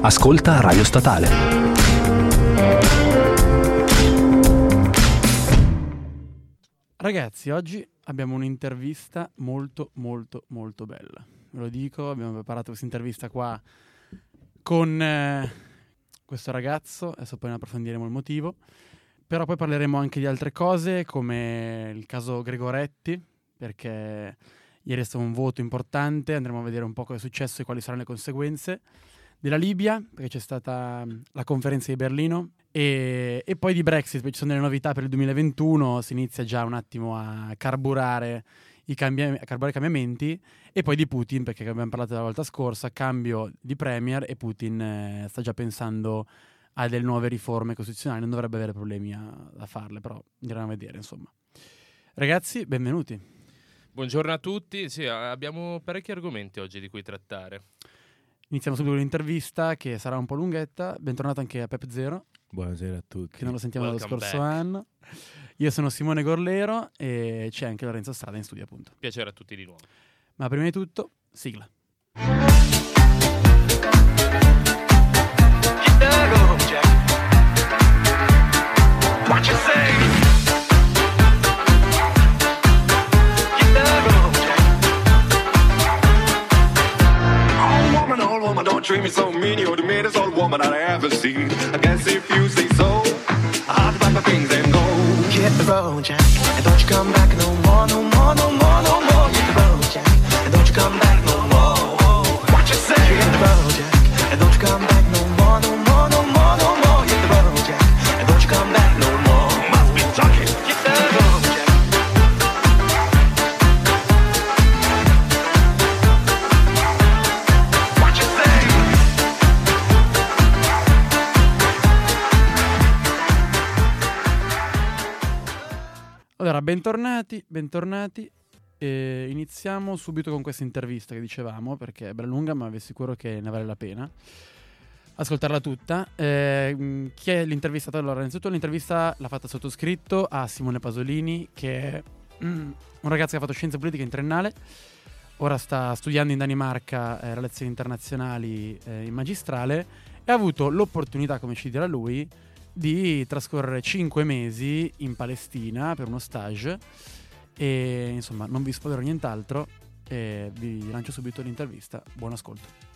Ascolta Radio Statale. Ragazzi, oggi abbiamo un'intervista molto molto molto bella. Ve lo dico, abbiamo preparato questa intervista qua con eh, questo ragazzo, adesso poi ne approfondiremo il motivo, però poi parleremo anche di altre cose come il caso Gregoretti, perché ieri è stato un voto importante, andremo a vedere un po' cosa è successo e quali saranno le conseguenze della Libia, perché c'è stata mm, la conferenza di Berlino, e, e, poi di Brexit, perché ci sono delle novità per il 2021, si inizia già un attimo a carburare i, cambia- a carburare i cambiamenti, e poi di Putin, perché abbiamo parlato la volta scorsa, cambio di Premier e Putin eh, sta già pensando a delle nuove riforme costituzionali, non dovrebbe avere problemi a, a farle, però andremo a vedere, insomma. Ragazzi, benvenuti. Buongiorno a tutti, sì, abbiamo parecchi argomenti oggi di cui trattare. Iniziamo subito con l'intervista che sarà un po' lunghetta. Bentornato anche a Pep Zero. Buonasera a tutti. Che non lo sentiamo dallo scorso back. anno. Io sono Simone Gorlero e c'è anche Lorenzo Strada in studio, appunto. Piacere a tutti di nuovo. Ma prima di tutto, sigla. What you say? Don't treat me so mean. You're the meanest old woman I ever seen. I guess if you say so, I'll pack my things and go. Hit the road, Jack, and don't you come back no more, no more, no more, no more. Bentornati, bentornati. E iniziamo subito con questa intervista che dicevamo, perché è bella lunga, ma vi assicuro che ne vale la pena ascoltarla tutta. Eh, chi è l'intervistato? Allora, innanzitutto l'intervista l'ha fatta sottoscritto a Simone Pasolini, che è mm, un ragazzo che ha fatto scienze politiche in triennale. Ora sta studiando in Danimarca eh, relazioni internazionali eh, in magistrale e ha avuto l'opportunità, come ci dirà lui, di trascorrere cinque mesi in Palestina per uno stage e insomma non vi spoilerò nient'altro e vi lancio subito l'intervista. Buon ascolto.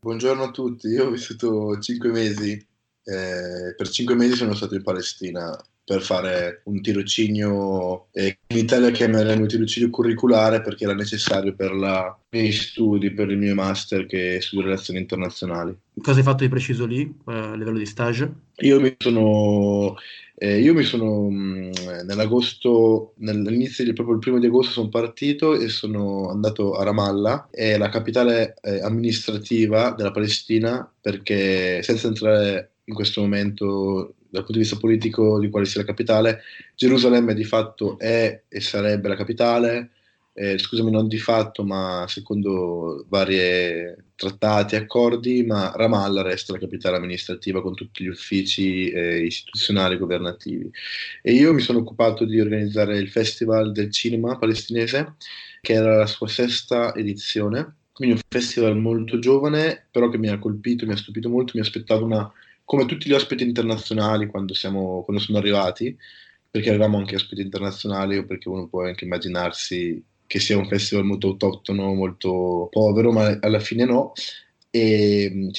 Buongiorno a tutti, io ho vissuto cinque mesi, eh, per cinque mesi sono stato in Palestina per fare un tirocinio, eh, in Italia chiameremo tirocinio curriculare perché era necessario per la- i miei studi, per il mio master che studio relazioni internazionali. Cosa hai fatto di preciso lì eh, a livello di stage? Io mi sono, eh, io mi sono mh, nell'agosto, nell'inizio di proprio il primo di agosto sono partito e sono andato a Ramallah, è la capitale eh, amministrativa della Palestina, perché senza entrare in questo momento dal punto di vista politico di quale sia la capitale, Gerusalemme di fatto è e sarebbe la capitale, eh, scusami, non di fatto, ma secondo vari trattati e accordi, ma Ramallah resta la capitale amministrativa con tutti gli uffici eh, istituzionali e governativi. E io mi sono occupato di organizzare il Festival del Cinema palestinese, che era la sua sesta edizione, quindi un festival molto giovane, però che mi ha colpito, mi ha stupito molto, mi aspettavo una, come tutti gli ospiti internazionali quando, siamo, quando sono arrivati, perché avevamo anche ospiti internazionali o perché uno può anche immaginarsi che sia un festival molto autoctono, molto povero, ma alla fine no. E mi-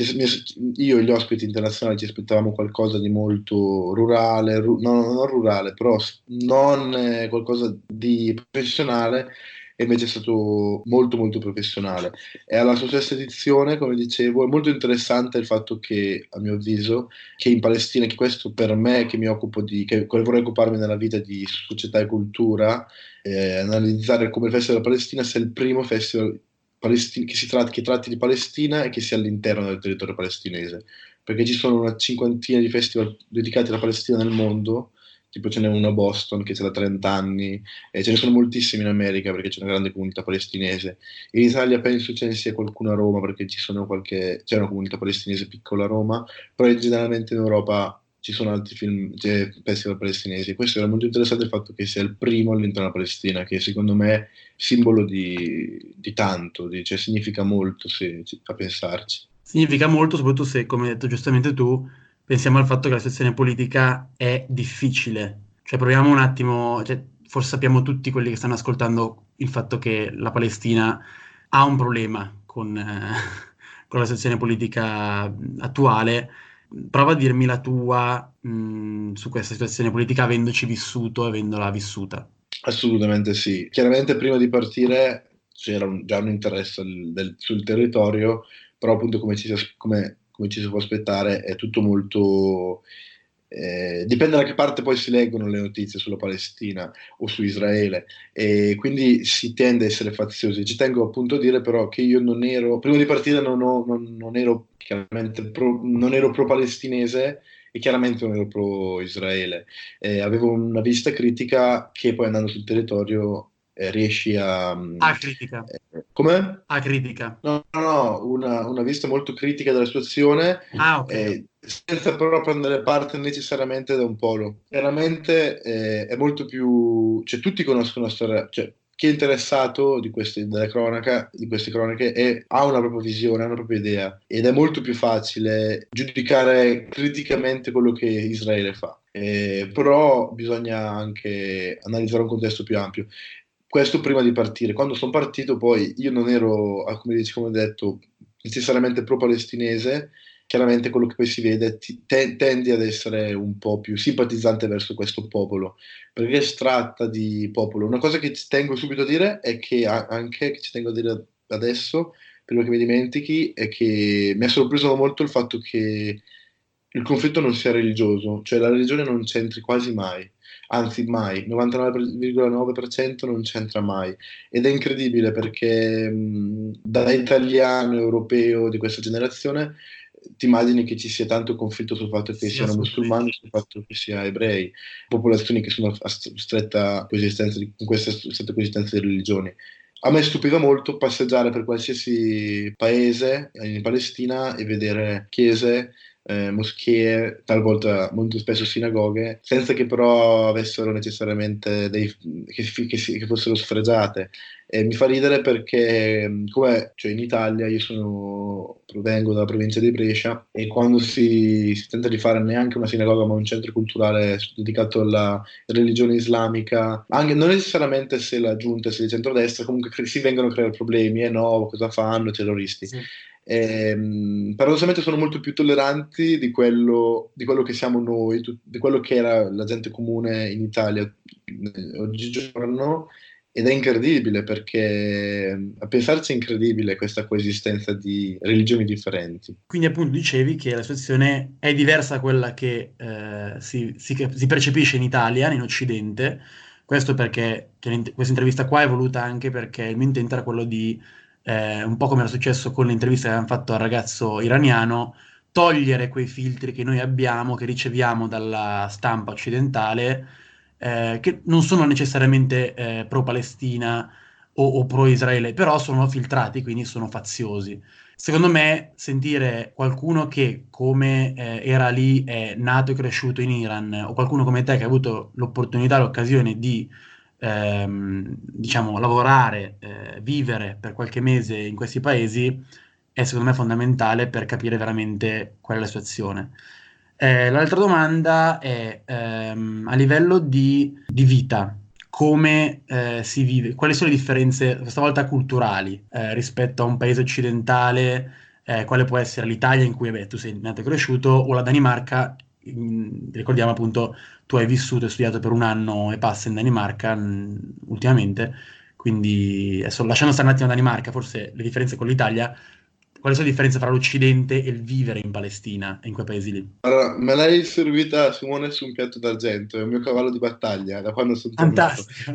io e gli ospiti internazionali ci aspettavamo qualcosa di molto rurale, ru- no, no, non rurale, però non eh, qualcosa di professionale, e invece è stato molto molto professionale. È alla sua stessa edizione, come dicevo, è molto interessante il fatto che, a mio avviso, che in Palestina, che questo per me che mi occupo di, che vorrei occuparmi nella vita di società e cultura, eh, analizzare come il Festival della Palestina sia il primo festival palestin- che, si tratti, che tratti di Palestina e che sia all'interno del territorio palestinese, perché ci sono una cinquantina di festival dedicati alla Palestina nel mondo, tipo ce n'è uno a Boston che c'è da 30 anni, e ce ne sono moltissimi in America perché c'è una grande comunità palestinese. In Italia penso ce ne sia qualcuno a Roma perché qualche, c'è una comunità palestinese piccola a Roma, però generalmente in Europa ci sono altri film, cioè, festival palestinesi. Questo era molto interessante il fatto che sia il primo all'interno della Palestina, che secondo me è simbolo di, di tanto, di- cioè significa molto se, a pensarci. Significa molto, soprattutto se, come hai detto giustamente tu, pensiamo al fatto che la situazione politica è difficile. Cioè, proviamo un attimo, cioè, forse sappiamo tutti quelli che stanno ascoltando il fatto che la Palestina ha un problema con, eh, con la situazione politica attuale. Prova a dirmi la tua, mh, su questa situazione politica, avendoci vissuto, avendola vissuta. Assolutamente sì. Chiaramente prima di partire c'era un- già un interesse del- del- sul territorio, però appunto come ci come- come ci si può aspettare è tutto molto... eh, dipende da che parte poi si leggono le notizie sulla Palestina o su Israele e quindi si tende a essere faziosi. Ci tengo appunto a dire però che io non ero, prima di partire non, ho- non- non ero chiaramente pro, non ero pro-palestinese e chiaramente non ero pro-Israele. Eh, avevo una vista critica che poi andando sul territorio eh, riesci a... A critica, eh, come? a critica. No, no, no, una, una vista molto critica della situazione, Ah, ok. eh, senza però prendere parte necessariamente da un polo. Chiaramente eh, è molto più... cioè tutti conoscono la storia, cioè chi è interessato di queste, della cronaca, di queste cronache è- ha una propria visione, ha una propria idea ed è molto più facile giudicare criticamente quello che Israele fa. Eh, però bisogna anche analizzare un contesto più ampio. Questo prima di partire. Quando sono partito, poi io non ero, ah, come dici, come detto, necessariamente pro-palestinese. Chiaramente quello che poi si vede te- tendi ad essere un po' più simpatizzante verso questo popolo, perché si tratta di popolo. Una cosa che ci tengo subito a dire è che anche, che ci tengo a dire adesso, prima che mi dimentichi, è che mi ha sorpreso molto il fatto che il conflitto non sia religioso, cioè la religione non c'entri quasi mai, anzi mai, 99,9% non c'entra mai. Ed è incredibile perché mh, da italiano europeo di questa generazione ti immagini che ci sia tanto conflitto sul fatto che Sì, siano musulmani, sul fatto che sia ebrei, popolazioni che sono a st- stretta coesistenza di, in questa st- stretta coesistenza di religioni. A me stupiva molto passeggiare per qualsiasi paese in Palestina e vedere chiese, eh, moschee, talvolta molto spesso sinagoghe, senza che però avessero necessariamente dei, che, che che fossero sfregiate. E mi fa ridere perché, mh, come cioè in Italia, io sono, provengo dalla provincia di Brescia e quando si, si tenta di fare neanche una sinagoga, ma un centro culturale dedicato alla religione islamica, anche non necessariamente se la giunta sia di centrodestra, comunque si vengono a creare problemi, e no, cosa fanno, terroristi. Sì. Ehm, paradossalmente sono molto più tolleranti di quello, di quello che siamo noi, di quello che era la gente comune in Italia eh, oggigiorno, ed è incredibile perché a pensarci è incredibile questa coesistenza di religioni differenti. Quindi appunto dicevi che la situazione è diversa da quella che eh, si, si- si percepisce in Italia, in Occidente. Questo perché questa intervista qua è voluta anche perché il mio intento era quello di, eh, un po' come era successo con l'intervista che avevamo fatto al ragazzo iraniano, togliere quei filtri che noi abbiamo, che riceviamo dalla stampa occidentale, eh, che non sono necessariamente eh, pro-Palestina o, o pro-Israele, però sono filtrati, quindi sono faziosi. Secondo me, sentire qualcuno che, come eh, era lì, è nato e cresciuto in Iran, o qualcuno come te che ha avuto l'opportunità, l'occasione di, ehm, diciamo, lavorare, eh, vivere per qualche mese in questi paesi, è secondo me fondamentale per capire veramente qual è la situazione. Eh, l'altra domanda è ehm, a livello di, di vita, come eh, si vive, quali sono le differenze, questa volta culturali, eh, rispetto a un paese occidentale, eh, quale può essere l'Italia in cui beh, tu sei nato e cresciuto, o la Danimarca, in- ricordiamo appunto, tu hai vissuto e studiato per un anno e passa in Danimarca mh, ultimamente, quindi adesso lasciando stare un attimo Danimarca, forse le differenze con l'Italia, quali sono le differenze fra l'Occidente e il vivere in Palestina, in quei paesi lì? Allora, me l'hai servita Simone su un piatto d'argento, è il mio cavallo di battaglia da quando sono tornato. Fantastico!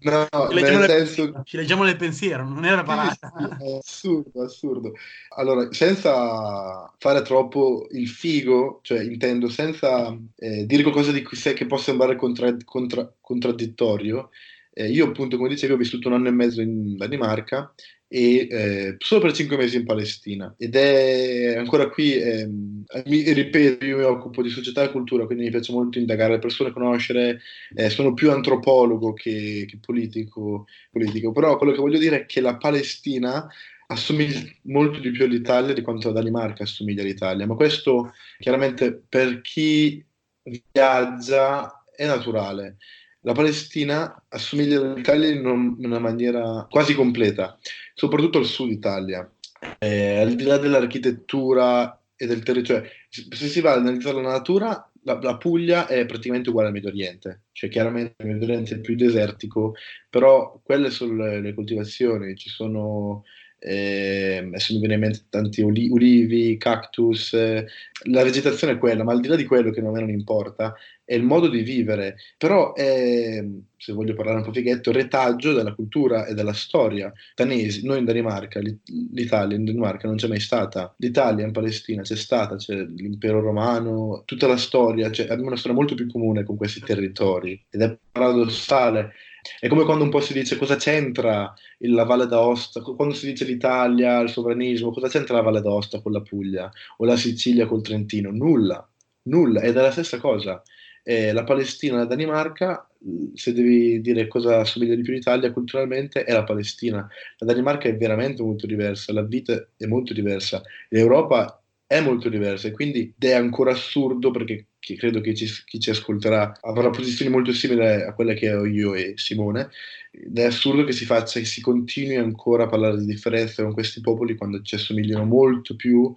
No, Ci leggiamo, nel senso pensiero, ci leggiamo nel pensiero, non era preparata. Sì, assurdo, assurdo. Allora, senza fare troppo il figo, cioè intendo senza eh, dire qualcosa di cui sai che può sembrare contra- contra- contraddittorio, Eh, io appunto, come dicevo, ho vissuto un anno e mezzo in Danimarca e eh, solo per cinque mesi in Palestina ed è ancora qui, ehm, mi ripeto, io mi occupo di società e cultura, quindi mi piace molto indagare le persone, conoscere, eh, sono più antropologo che, che politico, politico, però quello che voglio dire è che la Palestina assomiglia molto di più all'Italia di quanto la Danimarca assomiglia all'Italia, ma questo chiaramente per chi viaggia è naturale. La Palestina assomiglia all'Italia in un- in una maniera quasi completa, soprattutto al sud Italia. Eh, al di là dell'architettura e del territorio, cioè, se si va a analizzare la natura, la, la Puglia è praticamente uguale al Medio Oriente, cioè chiaramente il Medio Oriente è più desertico, però quelle sono le, le coltivazioni, ci sono, eh, adesso mi viene in mente tanti oli- ulivi, cactus, eh, la vegetazione è quella, ma al di là di quello che a me non importa, è il modo di vivere, però è, se voglio parlare un po' fighetto, retaggio della cultura e della storia danesi. Noi in Danimarca, l'I- l'Italia in Danimarca non c'è mai stata, l'Italia in Palestina c'è stata, c'è l'impero romano, tutta la storia, cioè, abbiamo una storia molto più comune con questi territori ed è paradossale. È come quando un po' si dice cosa c'entra la Valle d'Aosta, quando si dice l'Italia, il sovranismo, cosa c'entra la Valle d'Aosta con la Puglia o la Sicilia col Trentino? Nulla, nulla, ed è la stessa cosa. Eh, la Palestina e la Danimarca, se devi dire cosa assomiglia di più l'Italia culturalmente, è la Palestina. La Danimarca è veramente molto diversa, la vita è molto diversa, l'Europa è molto diversa e quindi è ancora assurdo perché chi- credo che ci- chi ci ascolterà avrà posizioni molto simili a quelle che ho io e Simone. Ed è assurdo che si faccia, che si continui ancora a parlare di differenze con questi popoli quando ci assomigliano molto più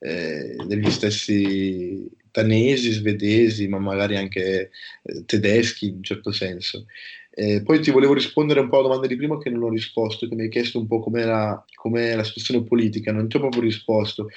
eh, degli stessi danesi, svedesi, ma magari anche eh, tedeschi in un certo senso. Eh, poi ti volevo rispondere un po' alla domanda di prima che non ho risposto, che mi hai chiesto un po' com'è la, com'è la situazione politica, non ti ho proprio risposto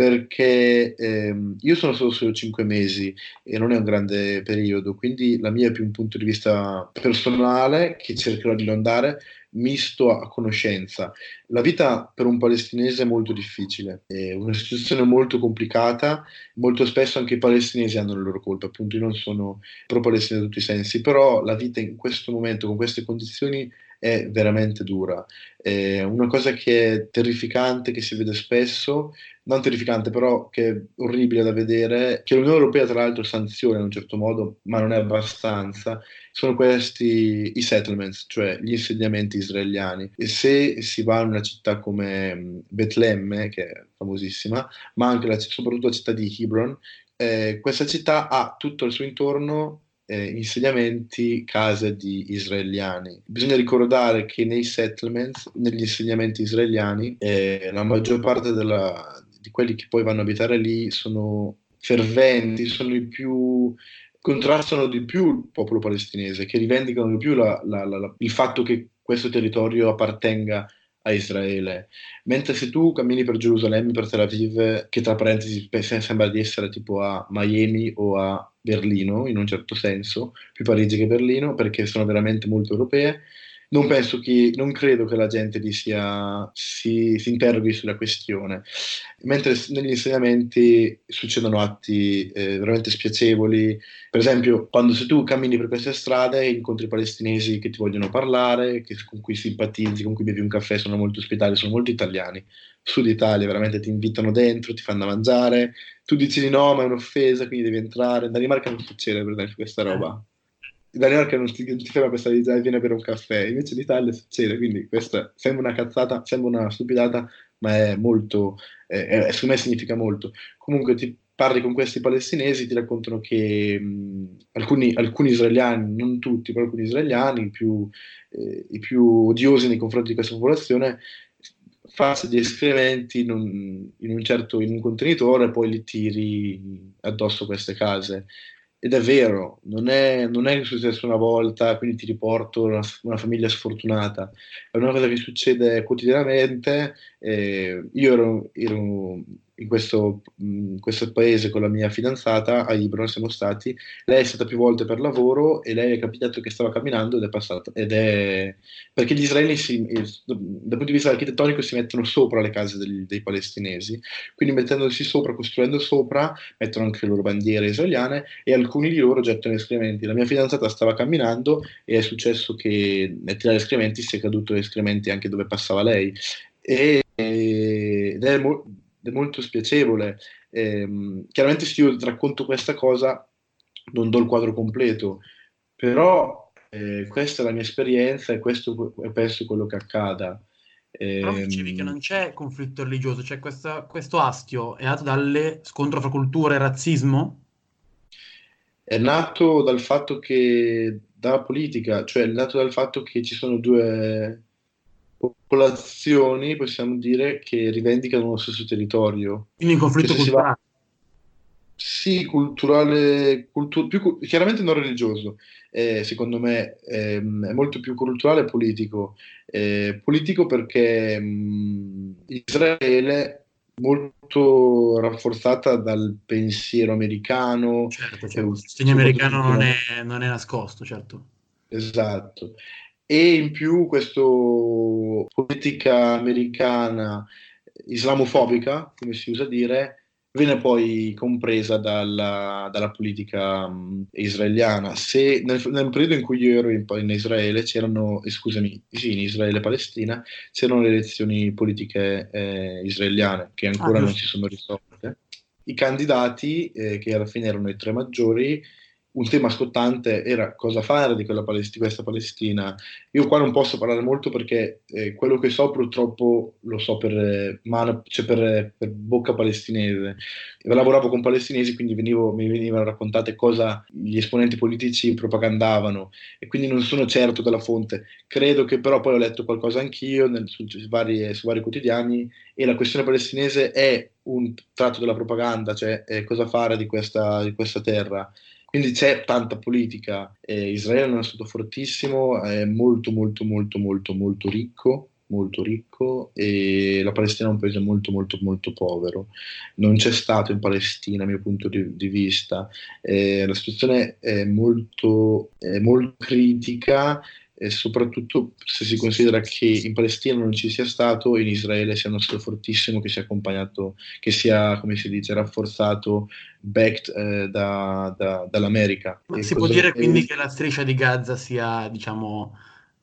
perché ehm, io sono solo, solo 5 mesi e non è un grande periodo, quindi la mia è più un punto di vista personale che cercherò di non dare, misto a conoscenza. La vita per un palestinese è molto difficile, è una situazione molto complicata, molto spesso anche i palestinesi hanno le loro colpe, appunto io non sono pro-palestinese in tutti i sensi, però la vita in questo momento, con queste condizioni, è veramente dura. È una cosa che è terrificante, che si vede spesso, non terrificante, però che è orribile da vedere, che l'Unione Europea tra l'altro sanziona in un certo modo, ma non è abbastanza, sono questi i settlements, cioè gli insediamenti israeliani. E se si va in una città come mh, Betlemme, che è famosissima, ma anche la, soprattutto la città di Hebron, eh, questa città ha tutto al suo intorno eh, insediamenti, case di israeliani. Bisogna ricordare che nei settlements, negli insediamenti israeliani, eh, la maggior parte della- di quelli che poi vanno a abitare lì sono ferventi, sono i più contrastano di più il popolo palestinese, che rivendicano di più la- la- la- il fatto che questo territorio appartenga a Israele. Mentre se tu cammini per Gerusalemme, per Tel Aviv, che tra parentesi sembra di essere tipo a Miami o a Berlino, in un certo senso, più Parigi che Berlino, perché sono veramente molto europee, non penso che, non credo che la gente lì sia, si, si interroghi sulla questione. Mentre negli insegnamenti succedono atti eh, veramente spiacevoli. Per esempio, quando se tu cammini per queste strade incontri palestinesi che ti vogliono parlare, che- con cui simpatizzi, con cui bevi un caffè, sono molto ospitali, sono molto italiani. Sud Italia veramente ti invitano dentro, ti fanno mangiare, tu dici di no, ma è un'offesa, quindi devi entrare. In Danimarca non succede, per esempio, questa roba. In Danimarca non ti, non ti ferma questa di "Dai, vieni a bere un caffè, invece in Italia succede, quindi questa sembra una cazzata, sembra una stupidata, ma è molto, eh, è- secondo me significa molto. Comunque ti parli con questi palestinesi, ti raccontano che mh, alcuni, alcuni israeliani, non tutti, però alcuni israeliani, più, eh, i più odiosi nei confronti di questa popolazione, faccio gli escrementi in un, in un certo in un contenitore e poi li tiri addosso a queste case. Ed è vero, non è, non è successo una volta, quindi ti riporto una, una famiglia sfortunata, è una cosa che succede quotidianamente. eh, io ero, ero in questo, in questo paese con la mia fidanzata, a Ibron siamo stati, lei è stata più volte per lavoro e lei è capitato che stava camminando ed è passata, ed è perché gli israeliani si- eh, dal punto di vista architettonico si mettono sopra le case degli- dei palestinesi, quindi mettendosi sopra, costruendo sopra, mettono anche le loro bandiere israeliane e alcuni di loro gettano escrementi. La mia fidanzata stava camminando e è successo che nel tirare escrementi si è caduto escrementi anche dove passava lei. E, ed è, mo- molto spiacevole. Ehm, chiaramente se io racconto questa cosa non do il quadro completo, però eh, questa è la mia esperienza e questo è penso quello che accada. Però dicevi che Ehm, non c'è conflitto religioso, c'è questa- questo astio è nato dalle scontro fra cultura e razzismo? È nato dal fatto che, dalla politica, cioè è nato dal fatto che ci sono due popolazioni, possiamo dire, che rivendicano lo stesso territorio. Quindi un conflitto Cioè, va- culturale. Sì, culturale, cultu- più chiaramente non religioso, Eh, secondo me ehm, è molto più culturale e politico. Eh, politico perché mh, Israele è molto rafforzata dal pensiero americano, Certo, certo. Il sostegno americano non è, non è nascosto, certo. Esatto. E in più questa politica americana islamofobica, come si usa dire, viene poi compresa dalla, dalla politica mh, israeliana. Se nel, nel periodo in cui io ero in, in Israele c'erano, eh, scusami, sì, in Israele e Palestina, c'erano le elezioni politiche eh, israeliane che ancora Ah, non si sono risolte. I candidati, eh, che alla fine erano i tre maggiori, un tema scottante era cosa fare di, Palest- di questa Palestina. Io qua non posso parlare molto perché eh, quello che so purtroppo lo so per, eh, mano, cioè per, per bocca palestinese. Lavoravo con palestinesi, quindi venivo- mi venivano raccontate cosa gli esponenti politici propagandavano e quindi non sono certo della fonte. Credo che però poi ho letto qualcosa anch'io nel- su, su vari, su vari quotidiani e la questione palestinese è un tratto della propaganda, cioè eh, cosa fare di questa, di questa terra. Quindi c'è tanta politica. Eh, Israele è stato fortissimo, è molto, molto, molto, molto, molto ricco, molto ricco e la Palestina è un paese molto, molto, molto povero. Non c'è stato in Palestina, dal mio punto di, di vista. Eh, la situazione è molto, è molto critica e soprattutto se si considera che in Palestina non ci sia stato e in Israele sia uno stato fortissimo che sia accompagnato, che sia, come si dice, rafforzato, backed eh, da- da- dall'America. Ma E si può dire quindi e- che la striscia di Gaza sia, diciamo,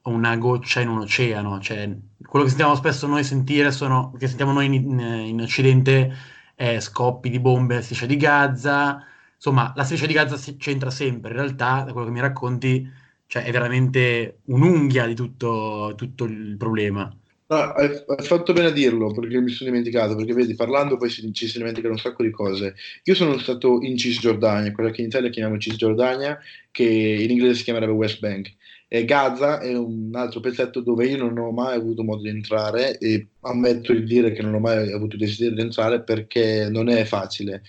una goccia in un oceano? Cioè, quello che sentiamo spesso noi sentire sono, che sentiamo noi in, in- in Occidente è scoppi di bombe alla striscia di Gaza. Insomma, la striscia di Gaza si- c'entra sempre. In realtà, da quello che mi racconti, cioè, è veramente un'unghia di tutto, tutto il problema. No, hai, hai fatto bene a dirlo perché mi sono dimenticato, perché vedi, parlando poi si- ci si dimenticano un sacco di cose. Io sono stato in Cisgiordania, quella che in Italia chiamiamo Cisgiordania, che in inglese si chiamerebbe West Bank. E Gaza è un altro pezzetto dove io non ho mai avuto modo di entrare e ammetto di dire che non ho mai avuto desiderio di entrare perché non è facile.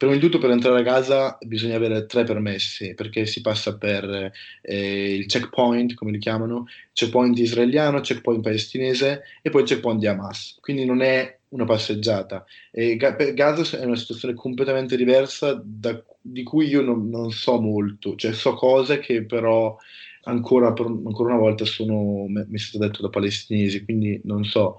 Prima di tutto per entrare a Gaza bisogna avere tre permessi perché si passa per eh, il checkpoint, come li chiamano, checkpoint israeliano, checkpoint palestinese e poi il checkpoint di Hamas. Quindi non è una passeggiata. E Gaza è una situazione completamente diversa da- di cui io non, non so molto, cioè so cose che però ancora, ancora una volta sono, mi è stato detto da palestinesi, quindi non so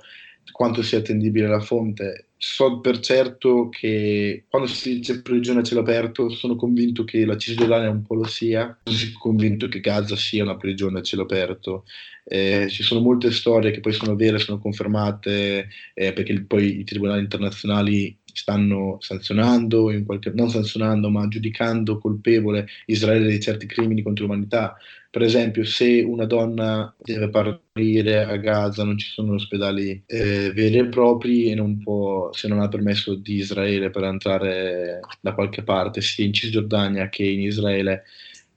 quanto sia attendibile la fonte. So per certo che quando si dice prigione a cielo aperto, sono convinto che la Cisgiordania un po' lo sia, sono convinto che Gaza sia una prigione a cielo aperto. Eh, ci sono molte storie che poi sono vere, sono confermate, eh, perché poi i tribunali internazionali stanno sanzionando, qualche- non sanzionando, ma giudicando colpevole Israele di certi crimini contro l'umanità. Per esempio, se una donna deve partorire a Gaza, non ci sono ospedali eh, veri e propri e non può, se non ha permesso di Israele per entrare da qualche parte, sia in Cisgiordania che in Israele,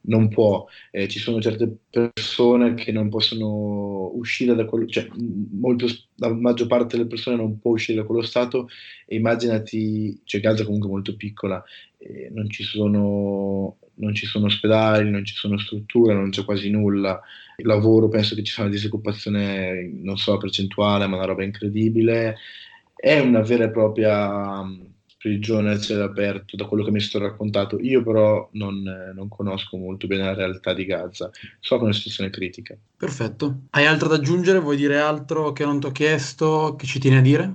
non può. Eh, ci sono certe persone che non possono uscire da quello, cioè molto, la maggior parte delle persone non può uscire da quello stato e immaginati, cioè Gaza comunque molto piccola, eh, non ci sono, non ci sono ospedali, non ci sono strutture, non c'è quasi nulla. Il lavoro, penso che ci sia una disoccupazione, non so la percentuale, ma una roba incredibile. è una vera e propria um, prigione a cielo aperto, da quello che mi sto raccontato. Io però non, non conosco molto bene la realtà di Gaza, so che è una situazione critica. Perfetto. Hai altro da aggiungere? Vuoi dire altro che non ti ho chiesto, che ci tieni a dire?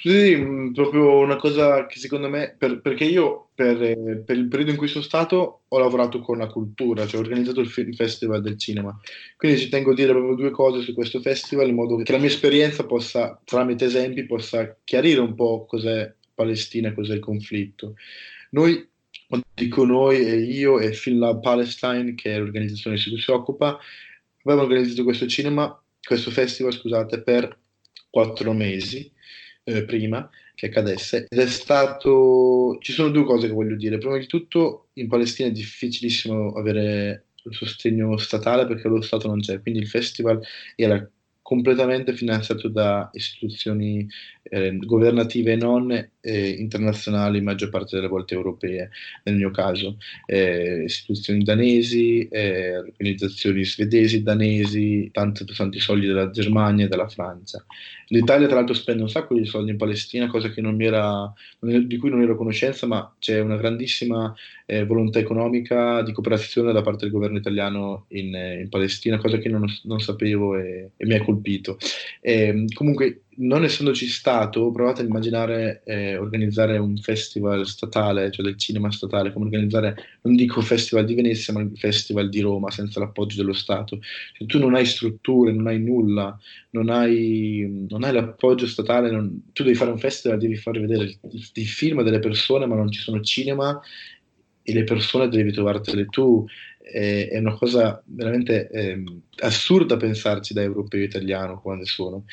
Sì, mh, proprio una cosa che secondo me, per- perché io per, eh, per il periodo in cui sono stato ho lavorato con la cultura, cioè ho organizzato il, Festival del Cinema, quindi ci tengo a dire proprio due cose su questo festival in modo che la mia esperienza possa, tramite esempi, possa chiarire un po' cos'è Palestina e cos'è il conflitto. Noi, quando dico noi, è io e Film Lab Palestine, che è l'organizzazione di cui si occupa, abbiamo organizzato questo cinema, questo festival, scusate, per quattro mesi eh, prima che accadesse. Ed è stato ci sono due cose che voglio dire. Prima di tutto in Palestina è difficilissimo avere il sostegno statale perché lo Stato non c'è. Quindi il festival era completamente finanziato da istituzioni eh, governative e non eh, internazionali, maggior parte delle volte europee, nel mio caso, eh, istituzioni danesi, eh, organizzazioni svedesi, danesi, tanti, tanti soldi della Germania e della Francia. L'Italia tra l'altro spende un sacco di soldi in Palestina, cosa era, di cui non ero a conoscenza, ma c'è una grandissima eh, volontà economica di cooperazione da parte del governo italiano in, in Palestina, cosa che non, non sapevo e, e, mi ha colpito. E, ehm, comunque non essendoci stato, provate a immaginare eh, organizzare un festival statale, cioè del cinema statale, come organizzare, non dico il festival di Venezia, ma il festival di Roma senza l'appoggio dello Stato. Cioè, tu non hai strutture, non hai nulla, non hai, non hai l'appoggio statale, non, tu devi fare un festival, devi far vedere i film delle persone, ma non ci sono cinema e le persone devi trovartele tu è, è una cosa veramente eh, assurda pensarci da europeo italiano quando sono.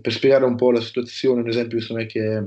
per spiegare un po' la situazione, un esempio me che,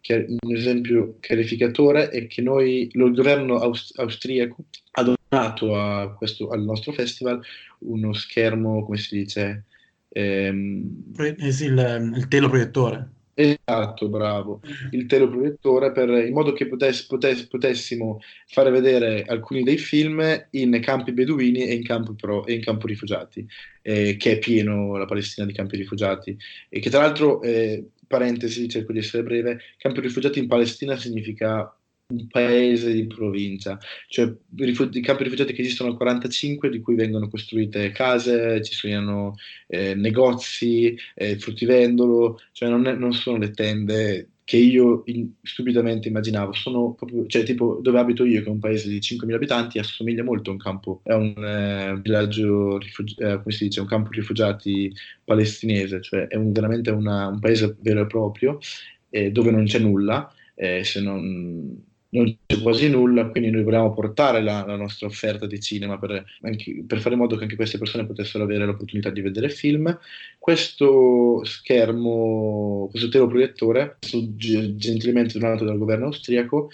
che un esempio chiarificatore è che noi, il governo aust- austriaco ha donato questo, al nostro festival uno schermo, come si dice? Ehm... Eh il, il teleproiettore. Esatto, bravo. Il teleproiettore per, in modo che potess, potess, potessimo fare vedere alcuni dei film in campi beduini e in campo, pro, e in campo rifugiati, eh, che è pieno la Palestina di campi rifugiati. E che tra l'altro, eh, parentesi, cerco di essere breve, campi rifugiati in Palestina significa un paese di provincia, cioè i campi rifugiati che esistono al 45, di cui vengono costruite case, ci sono eh, negozi, eh, fruttivendolo, cioè non, è, non, sono le tende che io in, stupidamente immaginavo, sono proprio, cioè tipo dove abito io, che è un paese di 5.000 abitanti, assomiglia molto a un campo, è un eh, villaggio, rifugi- eh, come si dice, un campo rifugiati palestinese, cioè è un, veramente una, un paese vero e proprio, eh, dove non c'è nulla, eh, se non non c'è quasi nulla, quindi noi volevamo portare la, la nostra offerta di cinema per, anche, per, fare in modo che anche queste persone potessero avere l'opportunità di vedere film. Questo schermo, questo teleproiettore, gentilmente donato dal governo austriaco,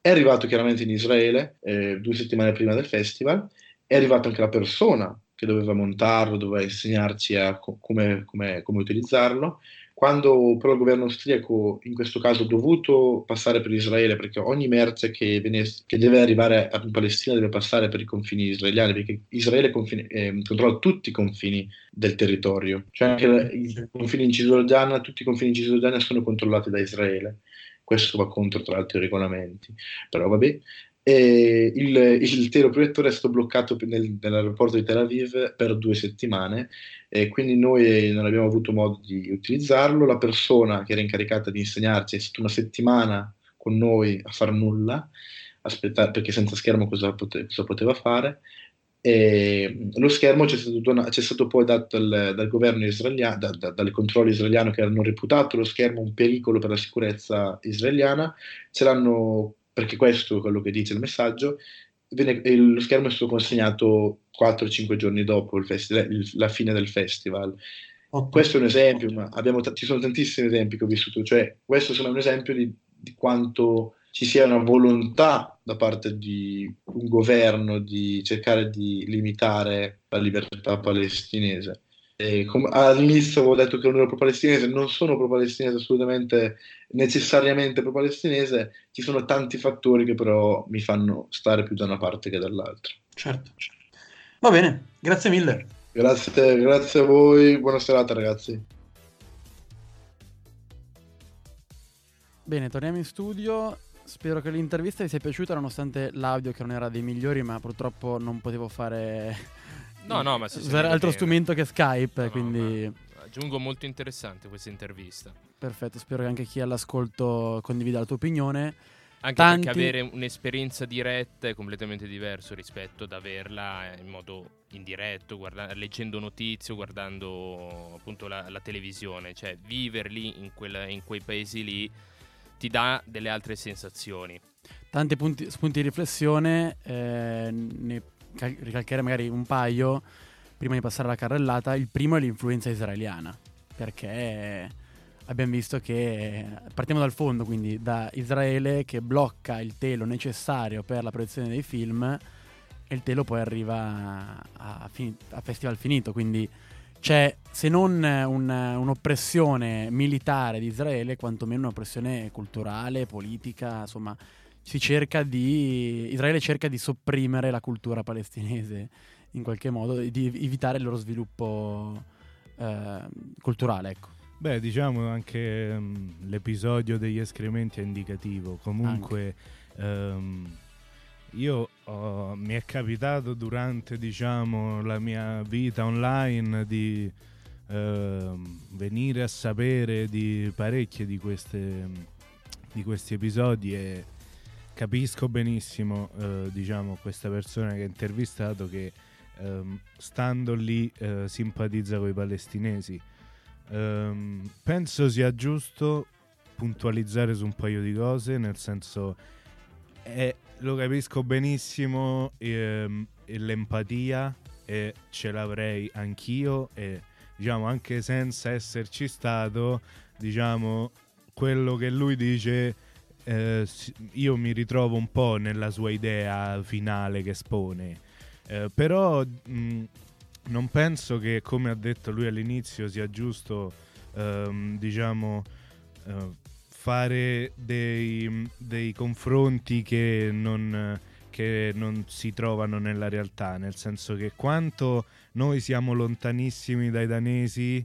è arrivato chiaramente in Israele eh, due settimane prima del festival, è arrivata anche la persona che doveva montarlo, doveva insegnarci a co- come, come, come utilizzarlo quando però il governo austriaco in questo caso ha dovuto passare per Israele, perché ogni merce che, viene, che deve arrivare in Palestina deve passare per i confini israeliani, perché Israele confine, eh, controlla tutti i confini del territorio, cioè anche la, i confini in Cisgiordania, tutti i confini in Cisgiordania sono controllati da Israele. Questo va contro tra l'altro i regolamenti, però vabbè. E il, il teleproiettore è stato bloccato nel, nell'aeroporto di Tel Aviv per due settimane e quindi noi non abbiamo avuto modo di utilizzarlo. La persona che era incaricata di insegnarci è stata una settimana con noi a far nulla, aspettare, perché senza schermo cosa, pote, cosa poteva fare. E lo schermo ci è stato, poi dato dal, dal governo israeliano, da, da, dalle controlli israeliani che hanno reputato lo schermo un pericolo per la sicurezza israeliana, ce l'hanno perché questo è quello che dice il messaggio, viene, lo schermo è stato consegnato 4-5 giorni dopo festival, il, la fine del festival. Okay. Questo è un esempio, ma abbiamo, ci sono tantissimi esempi che ho vissuto, cioè questo è un esempio di, di quanto ci sia una volontà da parte di un governo di cercare di limitare la libertà palestinese. Com- all'inizio avevo detto che non ero pro-palestinese, non sono pro-palestinese assolutamente, necessariamente pro-palestinese, ci sono tanti fattori che però mi fanno stare più da una parte che dall'altra. Certo. Va bene, grazie mille. Grazie, grazie a voi, buona serata ragazzi. Bene, torniamo in studio. Spero che l'intervista vi sia piaciuta nonostante l'audio che non era dei migliori, ma purtroppo non potevo fare No, no, ma si usare altro bene. strumento che Skype, No, no, quindi ma Aggiungo molto interessante questa intervista. perfetto, spero che anche chi all'ascolto condivida la tua opinione. Anche Tanti- perché avere un'esperienza diretta è completamente diverso rispetto ad averla in modo indiretto, guarda- leggendo notizie o guardando appunto la, la televisione. Cioè, viverli in, quel- in quei paesi lì ti dà delle altre sensazioni. Tanti punti- spunti di riflessione, eh, ne cal- ricalcherei magari un paio prima di passare alla carrellata. Il primo è l'influenza israeliana, perché abbiamo visto che partiamo dal fondo, quindi da Israele che blocca il telo necessario per la proiezione dei film e il telo poi arriva a, fini- a festival finito, quindi c'è se non un- un'oppressione militare di Israele, quantomeno un'oppressione culturale, politica, insomma, si cerca di Israele cerca di sopprimere la cultura palestinese in qualche modo di evitare il loro sviluppo eh, culturale, ecco. Beh, diciamo anche mm, l'episodio degli escrementi è indicativo. Comunque, ehm, io ho- mi è capitato durante, diciamo, la mia vita online di ehm, venire a sapere di parecchie di, queste, di questi episodi e capisco benissimo, eh, diciamo, questa persona che ha intervistato che ehm, stando lì eh, simpatizza con i palestinesi. Ehm, penso sia giusto puntualizzare su un paio di cose, nel senso eh, lo capisco benissimo ehm, l'empatia e ce l'avrei anch'io e diciamo anche senza esserci stato, diciamo quello che lui dice eh, io mi ritrovo un po' nella sua idea finale che espone. Eh, però mh, non penso che, come ha detto lui all'inizio, sia giusto, ehm, diciamo, eh, fare dei, dei confronti che non, che non si trovano nella realtà, nel senso che quanto noi siamo lontanissimi dai danesi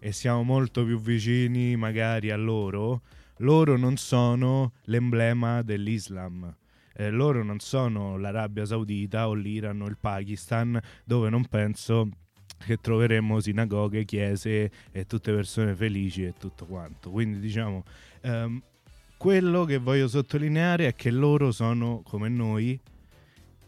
e siamo molto più vicini magari a loro, loro non sono l'emblema dell'Islam. Eh, loro non sono l'Arabia Saudita o l'Iran o il Pakistan, dove non penso che troveremo sinagoghe, chiese e tutte persone felici e tutto quanto. Quindi diciamo, ehm, quello che voglio sottolineare è che loro sono come noi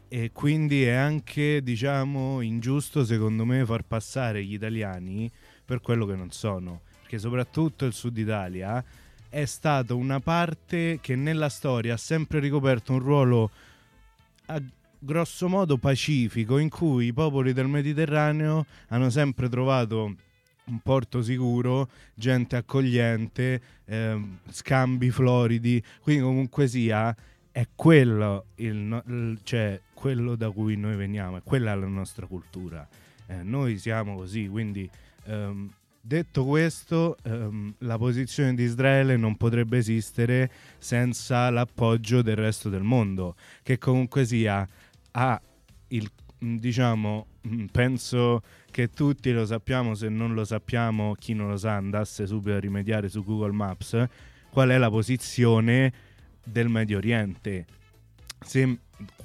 e quindi è anche, diciamo, ingiusto secondo me far passare gli italiani per quello che non sono, perché soprattutto il Sud Italia è stata una parte che nella storia ha sempre ricoperto un ruolo a grosso modo pacifico in cui i popoli del Mediterraneo hanno sempre trovato un porto sicuro, gente accogliente, ehm, scambi floridi, quindi comunque sia è quello, il il- cioè, quello da cui noi veniamo, è quella la nostra cultura. Eh, noi siamo così, quindi ehm, detto questo, ehm, la posizione di Israele non potrebbe esistere senza l'appoggio del resto del mondo, che comunque sia ha il diciamo mh, penso che tutti lo sappiamo se non lo sappiamo chi non lo sa andasse subito a rimediare su Google Maps qual è la posizione del Medio Oriente Se-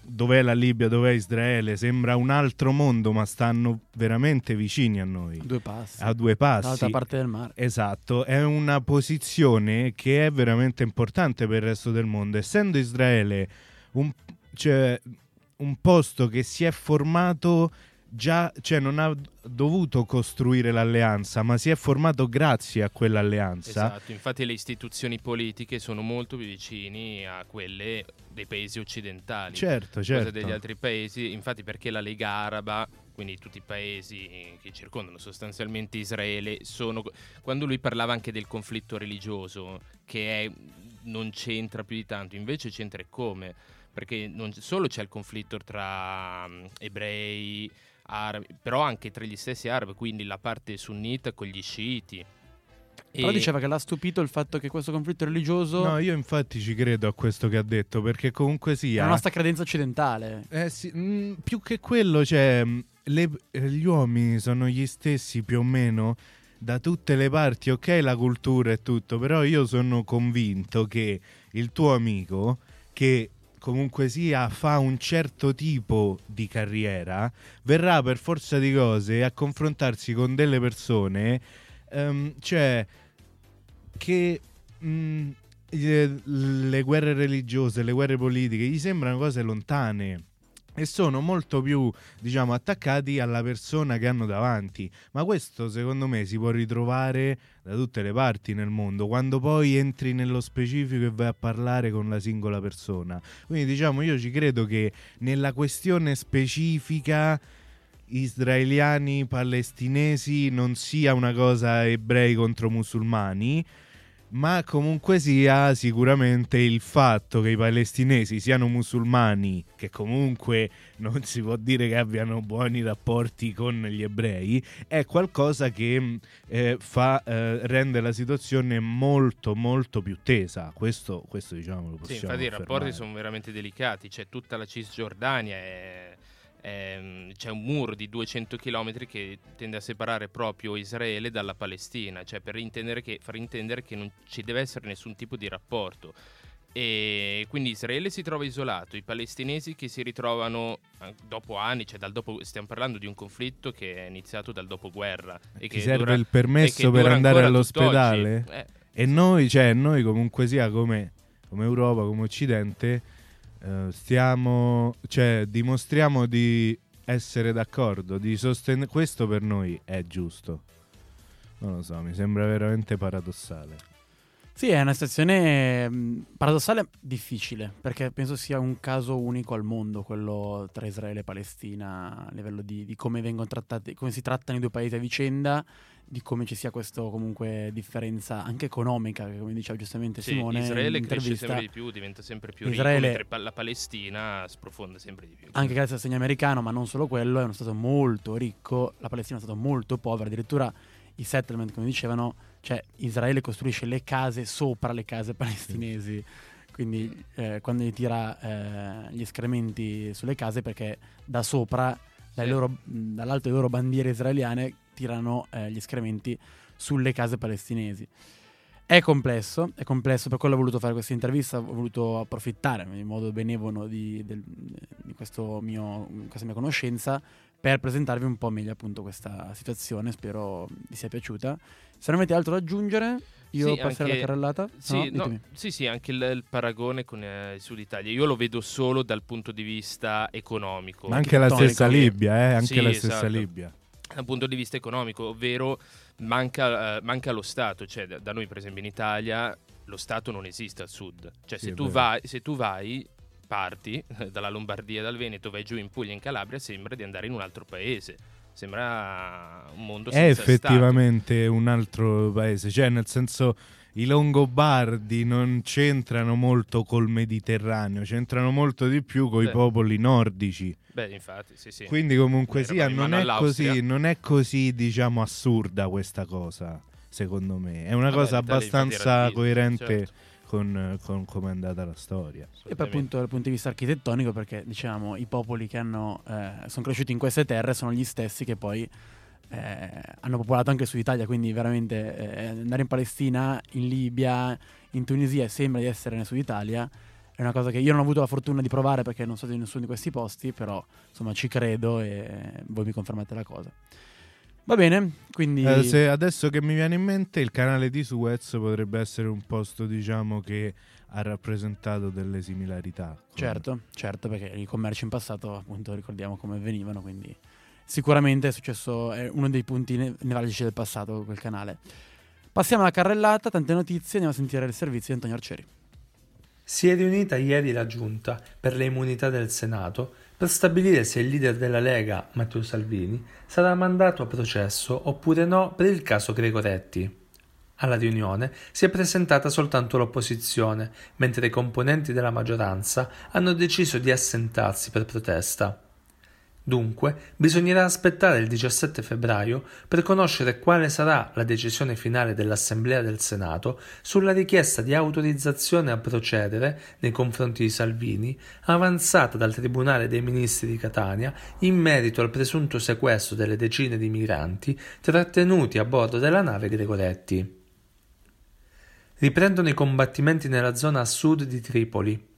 dov'è la Libia dov'è Israele sembra un altro mondo ma stanno veramente vicini a noi Due passi. a due passi Dall'altra parte del mare. Esatto, è una posizione che è veramente importante per il resto del mondo. Essendo Israele un, cioè, un posto che si è formato già, cioè non ha dovuto costruire l'alleanza, ma si è formato grazie a quell'alleanza. Esatto, infatti le istituzioni politiche sono molto più vicini a quelle dei paesi occidentali. Certo, certo. degli altri paesi, infatti perché la Lega Araba, quindi tutti i paesi che circondano sostanzialmente Israele, sono... Quando lui parlava anche del conflitto religioso, che è- non c'entra più di tanto, invece c'entra come, perché non solo c'è il conflitto tra ebrei, arabi, però anche tra gli stessi arabi, quindi la parte sunnita con gli sciiti. Però diceva che l'ha stupito il fatto che questo conflitto religioso No, io infatti ci credo a questo che ha detto, perché comunque è sia... la nostra credenza occidentale. Eh sì, mm, più che quello, cioè, mm, le- eh, gli uomini sono gli stessi più o meno da tutte le parti, ok, la cultura e tutto, però io sono convinto che il tuo amico, che comunque sia fa un certo tipo di carriera, verrà per forza di cose a confrontarsi con delle persone, ehm, cioè che mh, le, le guerre religiose, le guerre politiche gli sembrano cose lontane e sono molto più, diciamo, attaccati alla persona che hanno davanti. Ma questo, secondo me, si può ritrovare da tutte le parti nel mondo, quando poi entri nello specifico e vai a parlare con la singola persona. Quindi, diciamo, io ci credo che nella questione specifica israeliani palestinesi non sia una cosa ebrei contro musulmani ma comunque sia sicuramente il fatto che i palestinesi siano musulmani, che comunque non si può dire che abbiano buoni rapporti con gli ebrei, è qualcosa che eh, fa, eh, rende la situazione molto molto più tesa. Questo, questo diciamo lo possiamo Sì, infatti i affermare. rapporti sono veramente delicati, c'è tutta la Cisgiordania e ehm, c'è un muro di 200 km che tende a separare proprio Israele dalla Palestina, cioè per intendere che, far intendere che non ci deve essere nessun tipo di rapporto. E quindi Israele si trova isolato, i palestinesi che si ritrovano eh, dopo anni, cioè dal dopo, stiamo parlando di un conflitto che è iniziato dal dopoguerra. E Ti che serve dura- il permesso per andare all'ospedale? Eh, E noi, cioè, noi comunque sia come, come Europa, come Occidente, eh, stiamo, cioè, dimostriamo di essere d'accordo, di sostenere. Questo per noi è giusto. Non lo so, mi sembra veramente paradossale. Sì, è una situazione mh, paradossale difficile, perché penso sia un caso unico al mondo, quello tra Israele e Palestina, a livello di, di come vengono trattati, come si trattano i due paesi a vicenda, di come ci sia questa comunque differenza anche economica, che come diceva giustamente sì, Simone Israele cresce sempre di più, diventa sempre più Israele- ricco, mentre la Palestina sprofonda sempre di più. anche grazie al segno americano, ma non solo quello, è uno stato molto ricco, la Palestina è uno stato molto povero, addirittura i settlement, come dicevano, cioè Israele costruisce le case sopra le case palestinesi, quindi eh, quando gli tira eh, gli escrementi sulle case perché da sopra, dai loro- dall'alto delle loro bandiere israeliane, tirano eh, gli escrementi sulle case palestinesi. È complesso, è complesso, per quello ho voluto fare questa intervista, ho voluto approfittare in modo benevolo di, del- di mio, questa mia conoscenza per presentarvi un po' meglio appunto questa situazione, spero vi sia piaciuta. Se non avete altro da aggiungere, io Sì, passerei anche- la carrellata. Sì, No? no, sì, sì, anche il, il paragone con eh, il Sud Italia. Io lo vedo solo dal punto di vista economico. Ma anche la stessa che- Libia, eh? Anche Sì, la stessa esatto. Libia. Dal punto di vista economico, ovvero manca, eh, manca lo Stato. Cioè, da, da noi, per esempio, in Italia lo Stato non esiste al sud. Cioè, Sì, se, tu vai, se tu vai, parti eh, dalla Lombardia, dal Veneto, vai giù in Puglia, in Calabria, sembra di andare in un altro paese. Sembra un mondo È senza effettivamente un altro paese, cioè nel senso i Longobardi non c'entrano molto col Mediterraneo, c'entrano molto di più con i popoli nordici. Beh, infatti, sì, sì. Quindi comunque sia, non è, così, non è così, diciamo, assurda questa cosa, secondo me. È una Vabbè, cosa abbastanza coerente certo, con, con come è andata la storia. E poi appunto dal punto di vista architettonico, perché diciamo i popoli che hanno, eh, sono cresciuti in queste terre sono gli stessi che poi eh, hanno popolato anche su Italia, quindi veramente eh, andare in Palestina, in Libia, in Tunisia e sembra di essere nel Sud Italia. È una cosa che io non ho avuto la fortuna di provare perché non sono in nessuno di questi posti, però insomma ci credo e voi mi confermate la cosa. Va bene, quindi Eh, se adesso che mi viene in mente, il canale di Suez potrebbe essere un posto, diciamo, che ha rappresentato delle similarità. con- Certo, certo, perché i commerci in passato, appunto, ricordiamo come venivano, quindi sicuramente è successo, è uno dei punti ne- nevralgici del passato quel canale. Passiamo alla carrellata, tante notizie, andiamo a sentire il servizio di Antonio Arcieri. Si è riunita ieri la Giunta per le immunità del Senato per stabilire se il leader della Lega, Matteo Salvini, sarà mandato a processo oppure no per il caso Gregoretti. Alla riunione si è presentata soltanto l'opposizione, mentre i componenti della maggioranza hanno deciso di assentarsi per protesta. Dunque, bisognerà aspettare il 17 febbraio per conoscere quale sarà la decisione finale dell'Assemblea del Senato sulla richiesta di autorizzazione a procedere nei confronti di Salvini, avanzata dal Tribunale dei Ministri di Catania in merito al presunto sequestro delle decine di migranti trattenuti a bordo della nave Gregoretti. Riprendono i combattimenti nella zona a sud di Tripoli.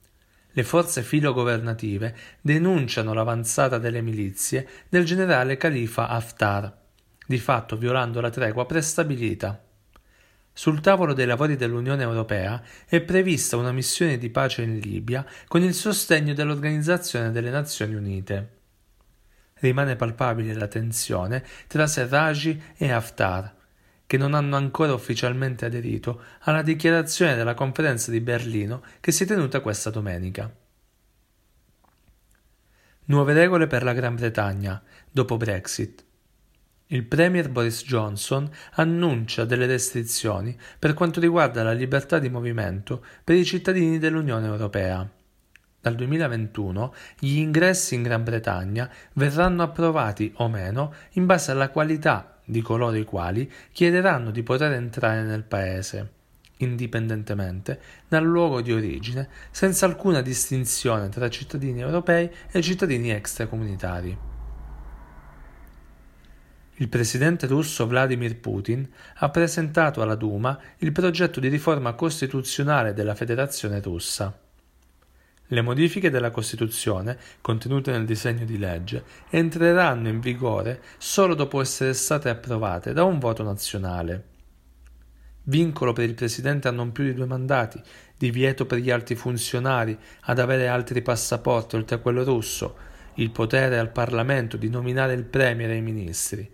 Le forze filogovernative denunciano l'avanzata delle milizie del generale Khalifa Haftar, di fatto violando la tregua prestabilita. Sul tavolo dei lavori dell'Unione Europea è prevista una missione di pace in Libia con il sostegno dell'Organizzazione delle Nazioni Unite. Rimane palpabile la tensione tra Serraj e Haftar, che non hanno ancora ufficialmente aderito alla dichiarazione della conferenza di Berlino che si è tenuta questa domenica. Nuove regole per la Gran Bretagna dopo Brexit. Il Premier Boris Johnson annuncia delle restrizioni per quanto riguarda la libertà di movimento per i cittadini dell'Unione Europea. Dal 2021 gli ingressi in Gran Bretagna verranno approvati o meno in base alla qualità di coloro i quali chiederanno di poter entrare nel paese, indipendentemente dal luogo di origine, senza alcuna distinzione tra cittadini europei e cittadini extracomunitari. Il presidente russo Vladimir Putin ha presentato alla Duma il progetto di riforma costituzionale della Federazione russa. Le modifiche della Costituzione, contenute nel disegno di legge, entreranno in vigore solo dopo essere state approvate da un voto nazionale. Vincolo per il Presidente a non più di due mandati, divieto per gli alti funzionari ad avere altri passaporti oltre a quello russo, il potere al Parlamento di nominare il Premier e i ministri.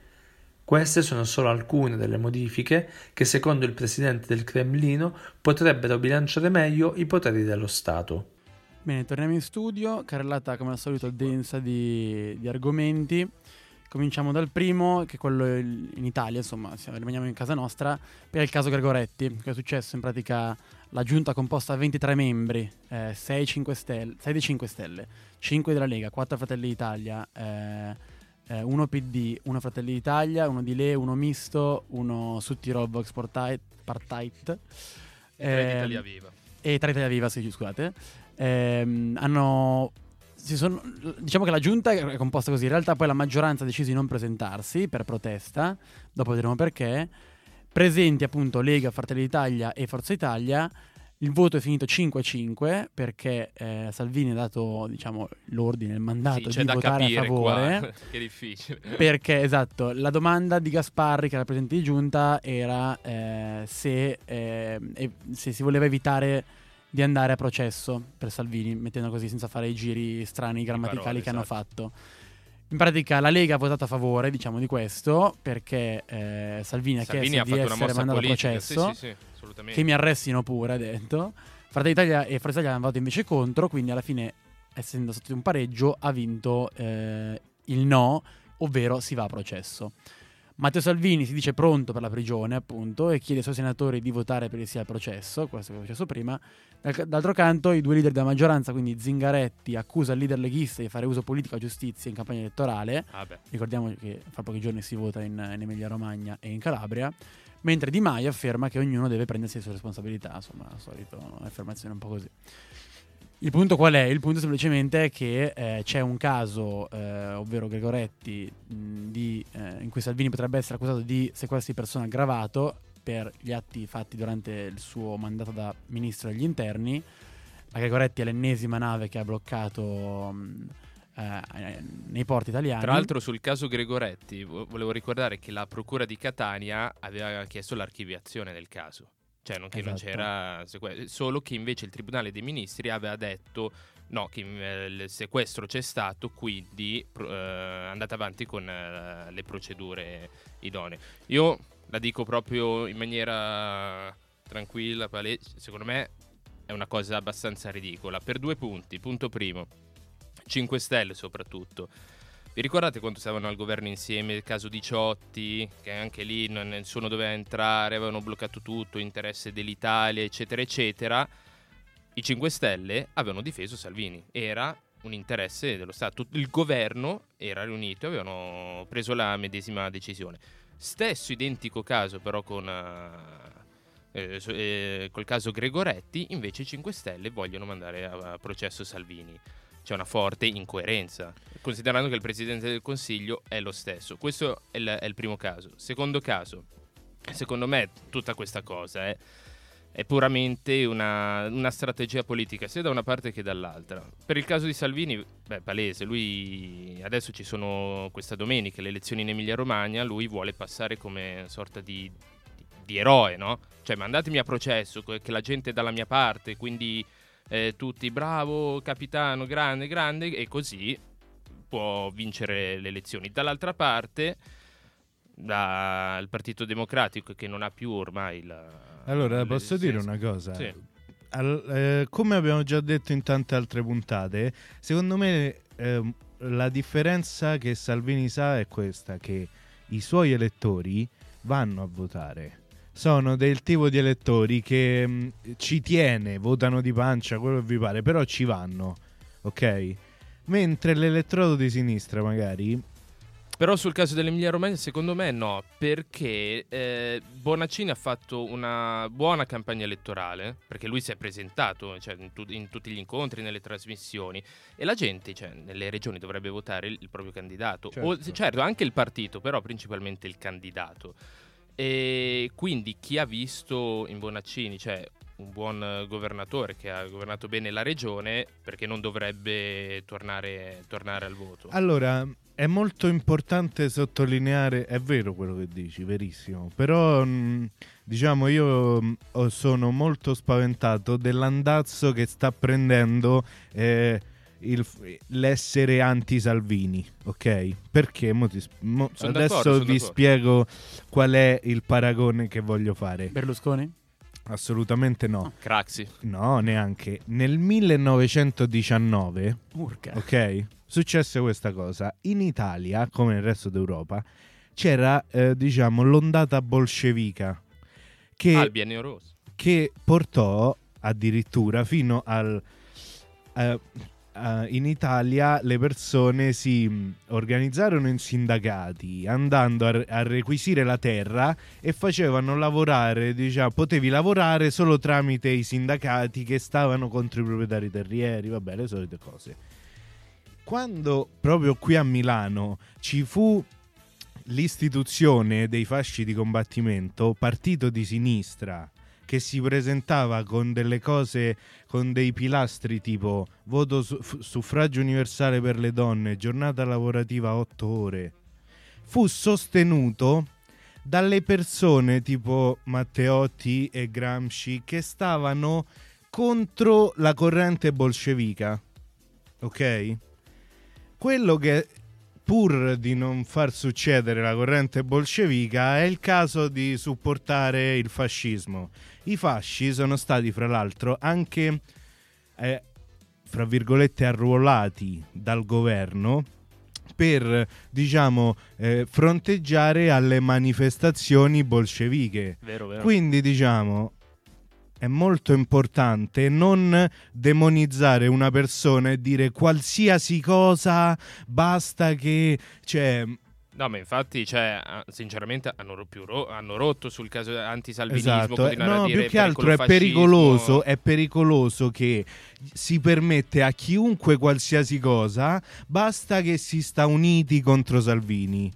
Queste sono solo alcune delle modifiche che, secondo il Presidente del Cremlino, potrebbero bilanciare meglio i poteri dello Stato. Bene, torniamo in studio, carrellata come al solito densa di, di argomenti. Cominciamo dal primo, che è quello in Italia, insomma, rimaniamo in casa nostra, per il caso Gregoretti. Che è successo? In pratica la giunta composta da 23 membri, eh, 6, 5 stelle, 6 dei 5 Stelle, 5 della Lega, 4 Fratelli d'Italia, eh, eh, uno PD, uno Fratelli d'Italia, uno di Le, uno misto, uno Suttirol Vox Partite. E tre Italia Viva. E tre Italia Viva, sì, scusate ehm, hanno sono, diciamo che la giunta è composta così. In realtà, poi la maggioranza ha deciso di non presentarsi per protesta. Dopo vedremo perché. Presenti appunto Lega, Fratelli d'Italia e Forza Italia. Il voto è finito 5-5 perché eh, Salvini ha dato diciamo, l'ordine, il mandato sì, di votare a favore. Qua. che difficile. Perché, esatto, la domanda di Gasparri, che era presidente di giunta, era eh, se, eh, se si voleva evitare di andare a processo per Salvini, mettendo così senza fare i giri strani grammaticali parole, che esatto. hanno fatto. In pratica la Lega ha votato a favore, diciamo, di questo, perché eh, Salvini, Salvini ha chiesto di essere mandato politica. a processo, sì, sì, sì, che mi arrestino pure, ha detto. Fratelli d'Italia e Forza Italia hanno votato invece contro, quindi alla fine, essendo stato un pareggio, ha vinto eh, il no, ovvero si va a processo. Matteo Salvini si dice pronto per la prigione, appunto, e chiede ai suoi senatori di votare per il sì al processo, questo che è successo prima. D'altro canto, i due leader della maggioranza, quindi Zingaretti, accusa il leader leghista di fare uso politico a giustizia in campagna elettorale. Ah Ricordiamo che fra pochi giorni si vota in, in Emilia-Romagna e in Calabria. Mentre Di Maio afferma che ognuno deve prendersi le sue responsabilità, insomma, la solita affermazione un po' così. Il punto qual è? Il punto semplicemente è che eh, c'è un caso, eh, ovvero Gregoretti, mh, di, eh, in cui Salvini potrebbe essere accusato di sequestro di persona aggravato per gli atti fatti durante il suo mandato da ministro degli interni. La Gregoretti è l'ennesima nave che ha bloccato mh, eh, nei porti italiani. Tra l'altro sul caso Gregoretti volevo ricordare che la Procura di Catania aveva chiesto l'archiviazione del caso. Cioè, non che esatto. non c'era sequestro, solo che invece il Tribunale dei Ministri aveva detto no, che eh, il sequestro c'è stato, quindi eh, andate avanti con eh, le procedure idonee. Io la dico proprio in maniera tranquilla, palese, secondo me è una cosa abbastanza ridicola, per due punti. Punto primo, 5 Stelle soprattutto vi ricordate quando stavano al governo insieme il caso di Ciotti, che anche lì nessuno doveva entrare, avevano bloccato tutto, interesse dell'Italia, eccetera, eccetera? I 5 Stelle avevano difeso Salvini. Era un interesse dello Stato. Il governo era riunito e avevano preso la medesima decisione. Stesso identico caso però con... eh, eh, eh, col caso Gregoretti, invece i 5 Stelle vogliono mandare a, a processo Salvini. C'è una forte incoerenza, considerando che il Presidente del Consiglio è lo stesso. Questo è il, è il primo caso. Secondo caso, secondo me tutta questa cosa è, è puramente una, una strategia politica, sia da una parte che dall'altra. Per il caso di Salvini, beh, palese, lui adesso ci sono questa domenica le elezioni in Emilia-Romagna, lui vuole passare come sorta di, di- di eroe, no? Cioè mandatemi a processo, che la gente è dalla mia parte, quindi eh, tutti bravo, capitano, grande, grande, e così può vincere le elezioni. Dall'altra parte, dal Partito Democratico, che non ha più ormai la... Allora, posso dire una cosa? Sì. Al- eh, come abbiamo già detto in tante altre puntate, secondo me ehm, la differenza che Salvini sa è questa, che i suoi elettori vanno a votare. Sono del tipo di elettori che mh, ci tiene, votano di pancia, quello che vi pare, però ci vanno, ok? Mentre l'elettorato di sinistra magari Però sul caso dell'Emilia Romagna secondo me no, perché eh, Bonaccini ha fatto una buona campagna elettorale, perché lui si è presentato cioè, in, tu- in tutti gli incontri, nelle trasmissioni, e la gente cioè, nelle regioni dovrebbe votare il, il proprio candidato. O- Certo. certo, anche il partito, però principalmente il candidato. E quindi chi ha visto in Bonaccini, cioè un buon governatore che ha governato bene la regione, perché non dovrebbe tornare, tornare al voto? Allora, è molto importante sottolineare, è vero quello che dici, verissimo, però mh, diciamo io ho- sono molto spaventato dell'andazzo che sta prendendo eh, il- l'essere anti-Salvini, ok? Perché? Mo ti mo- adesso vi d'accordo. spiego qual è il paragone che voglio fare. Berlusconi? Assolutamente no. Craxi. No, neanche. Nel 1919 Urca. Ok, successe questa cosa. In Italia, come nel resto d'Europa, c'era, eh, diciamo, l'ondata bolscevica che, Ah, che portò addirittura fino al... eh, eh, in Italia le persone si mh, organizzarono in sindacati andando a, a requisire la terra e facevano lavorare, diciamo, potevi lavorare solo tramite i sindacati che stavano contro i proprietari terrieri, vabbè, le solite cose. Quando proprio qui a Milano ci fu l'istituzione dei fasci di combattimento, partito di sinistra che si presentava con delle cose, con dei pilastri tipo voto su- suffragio universale per le donne, giornata lavorativa 8 ore, fu sostenuto dalle persone tipo Matteotti e Gramsci che stavano contro la corrente bolscevica. Ok? Quello che pur di non far succedere la corrente bolscevica è il caso di supportare il fascismo. I fasci sono stati fra l'altro anche eh, fra virgolette arruolati dal governo per diciamo eh, fronteggiare alle manifestazioni bolsceviche. Vero, vero. Quindi diciamo è molto importante non demonizzare una persona e dire qualsiasi cosa basta che cioè No, ma infatti, cioè, sinceramente, hanno, ro- hanno rotto sul caso antisalvinismo. Esatto, a no, più che altro è pericoloso, è pericoloso che si permette a chiunque qualsiasi cosa, basta che si sta uniti contro Salvini.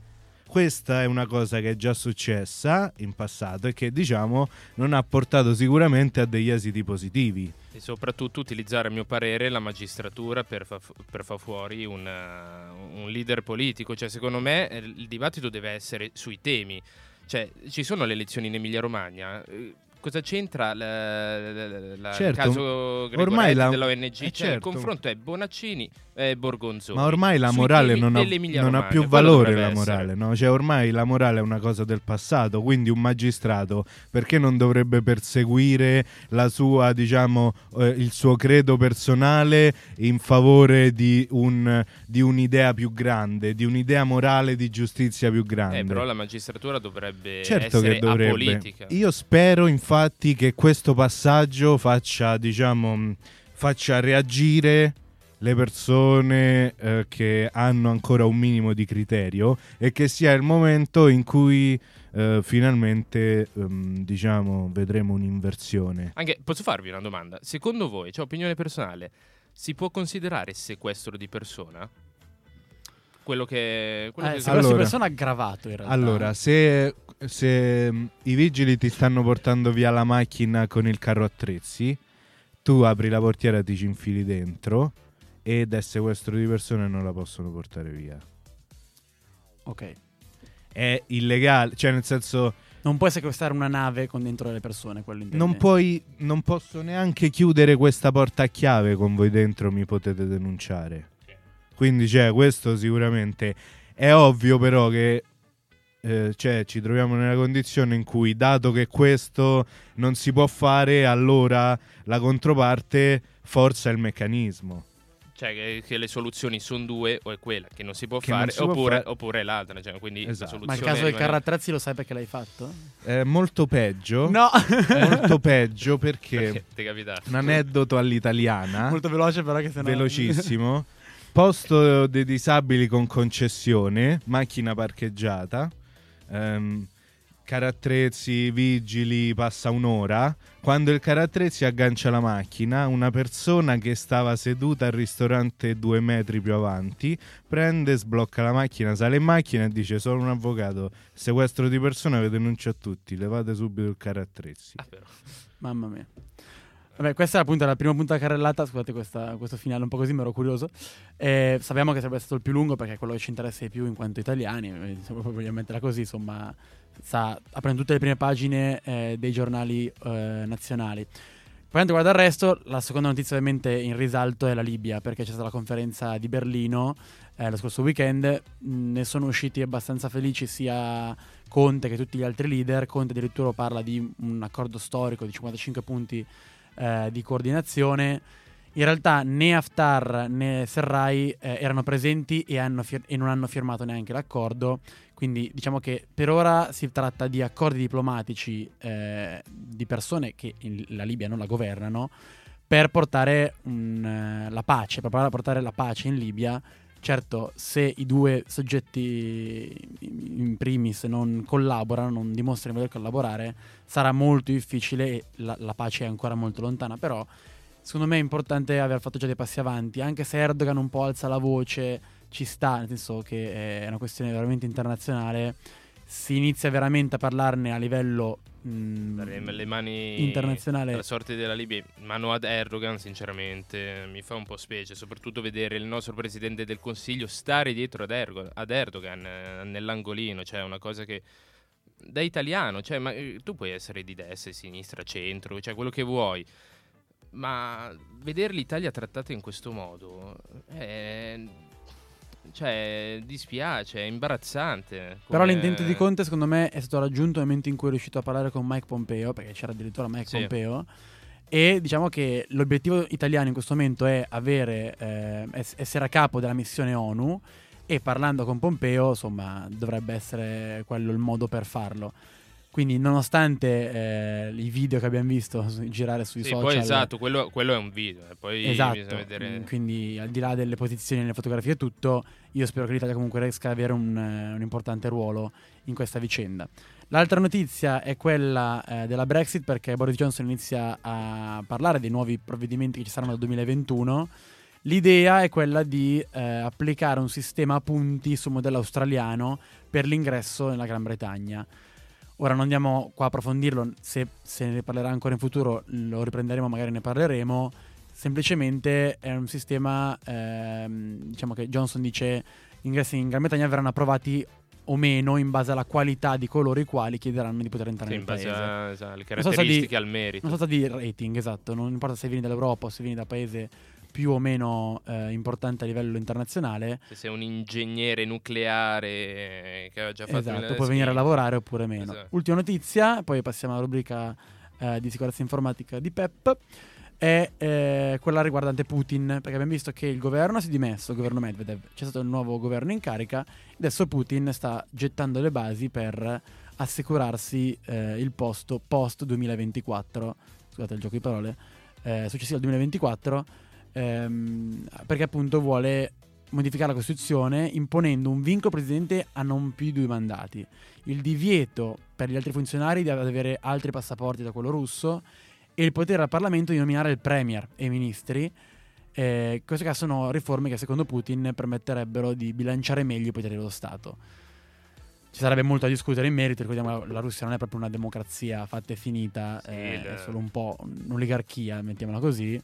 Questa è una cosa che è già successa in passato e che diciamo non ha portato sicuramente a degli esiti positivi. E soprattutto utilizzare, a mio parere, la magistratura per fu- per far fuori un, uh, un leader politico. Cioè, secondo me, eh, il dibattito deve essere sui temi. Cioè, ci sono le elezioni in Emilia-Romagna. Eh, Cosa c'entra la- la- la- Certo, il caso ormai la- dell'ONG? eh, Cioè, il certo. confronto è Bonaccini e Borgonzoni. Ma ormai la morale non ha, non ha più valore la morale, no? Cioè ormai la morale è una cosa del passato, quindi un magistrato perché non dovrebbe perseguire la sua, diciamo, eh, il suo credo personale in favore di, un, di un'idea più grande, di un'idea morale di giustizia più grande? Eh, però la magistratura dovrebbe Certo essere che dovrebbe. apolitica. Io spero infatti che questo passaggio faccia, diciamo, mh, faccia reagire le persone eh, che hanno ancora un minimo di criterio e che sia il momento in cui eh, finalmente ehm, diciamo vedremo un'inversione. Anche, posso farvi una domanda? Secondo voi, cioè opinione personale, si può considerare sequestro di persona? Quello che... Quello Eh, che se Allora- questa persona aggravato in realtà. Allora, se, se, mm, i vigili ti stanno portando via la macchina con il carro attrezzi, tu apri la portiera, ti ci infili dentro ed è sequestro di persone e non la possono portare via. Ok. È illegale, cioè nel senso Non puoi sequestrare una nave con dentro le persone, quello intende. non puoi, non posso neanche chiudere questa porta a chiave con voi dentro, mi potete denunciare. Quindi cioè, questo sicuramente è ovvio però che eh, cioè, ci troviamo nella condizione in cui dato che questo non si può fare, allora la controparte forza il meccanismo. Cioè che, che le soluzioni sono due, o è quella che non si può Che fare, si può oppure, fare. oppure l'altra. Cioè, quindi la Esatto. Ma il caso del attrezzi lo sai perché l'hai fatto? È molto peggio. No! Molto peggio perché Perché un aneddoto all'italiana. Molto veloce però che sennò... velocissimo. Posto dei disabili con concessione, macchina parcheggiata, ehm, carattrezzi, vigili, passa un'ora. Quando il carattrezzi aggancia la macchina, una persona che stava seduta al ristorante due metri più avanti prende, sblocca la macchina, sale in macchina e dice: Sono un avvocato, sequestro di persona, vi denuncio a tutti, levate subito il carattrezzi. Ah, però. Mamma mia. Vabbè, questa è appunto la prima punta carrellata. Scusate questa- questo finale un po' così, ma ero curioso. Eh, sappiamo che sarebbe stato il più lungo perché è quello che ci interessa di più in quanto italiani. eh, poi vogliamo metterla così. Insomma, sta aprendo tutte le prime pagine eh, dei giornali eh, nazionali. Quanto riguarda il resto, la seconda notizia ovviamente in risalto è la Libia, perché c'è stata la conferenza di Berlino eh, lo scorso weekend. Mh, Ne sono usciti abbastanza felici sia Conte che tutti gli altri leader. Conte addirittura parla di un accordo storico di 55 punti eh, di coordinazione. In realtà né Haftar né Serrai eh, erano presenti e, fir- e non hanno firmato neanche l'accordo. Quindi diciamo che per ora si tratta di accordi diplomatici eh, di persone che la Libia non la governano per portare un, eh, la pace, per portare la pace in Libia. Certo, se i due soggetti in primis non collaborano, non dimostrano di voler collaborare, sarà molto difficile e la, la pace è ancora molto lontana. Però, secondo me è importante aver fatto già dei passi avanti, anche se Erdogan un po' alza la voce, ci sta, nel senso che è una questione veramente internazionale. Si inizia veramente a parlarne a livello mh, Dare le mani internazionale. alla sorte della Libia mano ad Erdogan, sinceramente, mi fa un po' specie, soprattutto vedere il nostro presidente del Consiglio stare dietro ad, Ergo- ad Erdogan eh, nell'angolino, cioè una cosa che da italiano, cioè, ma eh, tu puoi essere di destra, sinistra, centro, cioè quello che vuoi. Ma vedere l'Italia trattata in questo modo è cioè dispiace, è imbarazzante. Però come- l'intento di Conte, secondo me, è stato raggiunto nel momento in cui è riuscito a parlare con Mike Pompeo, perché c'era addirittura Mike Sì. Pompeo. E diciamo che l'obiettivo italiano in questo momento è avere, eh, ess- essere a capo della missione ONU. E parlando con Pompeo, insomma, dovrebbe essere quello il modo per farlo. Quindi, nonostante eh, i video che abbiamo visto girare sui Sì, social, poi esatto, quello, quello è un video, poi Esatto, vedere... mm, quindi al di là delle posizioni, delle fotografie e tutto, io spero che l'Italia comunque riesca ad avere un, eh, un importante ruolo in questa vicenda. L'altra notizia è quella eh, della Brexit perché Boris Johnson inizia a parlare dei nuovi provvedimenti che ci saranno nel 2021. L'idea è quella di eh, applicare un sistema a punti sul modello australiano per l'ingresso nella Gran Bretagna. Ora non andiamo qua a approfondirlo, se, se ne parlerà ancora in futuro lo riprenderemo, magari ne parleremo. Semplicemente è un sistema, ehm, diciamo che Johnson dice gli ingressi in Gran Bretagna verranno approvati o meno in base alla qualità di coloro i quali chiederanno di poter entrare Sì, nel in base paese. a- esatto, alle so se di- caratteristiche al merito. Non so di rating, esatto, non importa se vieni dall'Europa o se vieni da paese più o meno eh, importante a livello internazionale, Se sei un ingegnere nucleare eh, che aveva già fatto esatto, puoi venire a lavorare oppure meno. Esatto. Ultima notizia, poi passiamo alla rubrica eh, di sicurezza informatica di PEP, è eh, quella riguardante Putin, perché abbiamo visto che il governo si è dimesso, il governo Medvedev, c'è stato il nuovo governo in carica, adesso Putin sta gettando le basi per assicurarsi eh, il posto post 2024, scusate il gioco di parole, eh, successivo al 2024, ehm, perché appunto vuole modificare la Costituzione imponendo un vincolo Presidente a non più di due mandati, il divieto per gli altri funzionari di avere altri passaporti da quello russo e il potere al Parlamento di nominare il Premier e i ministri. Eh, queste qua sono riforme che secondo Putin permetterebbero di bilanciare meglio i poteri dello Stato. Ci sarebbe molto da discutere in merito, ricordiamo la Russia non è proprio una democrazia fatta e finita, Sì, eh, è solo un po' un'oligarchia, mettiamola così.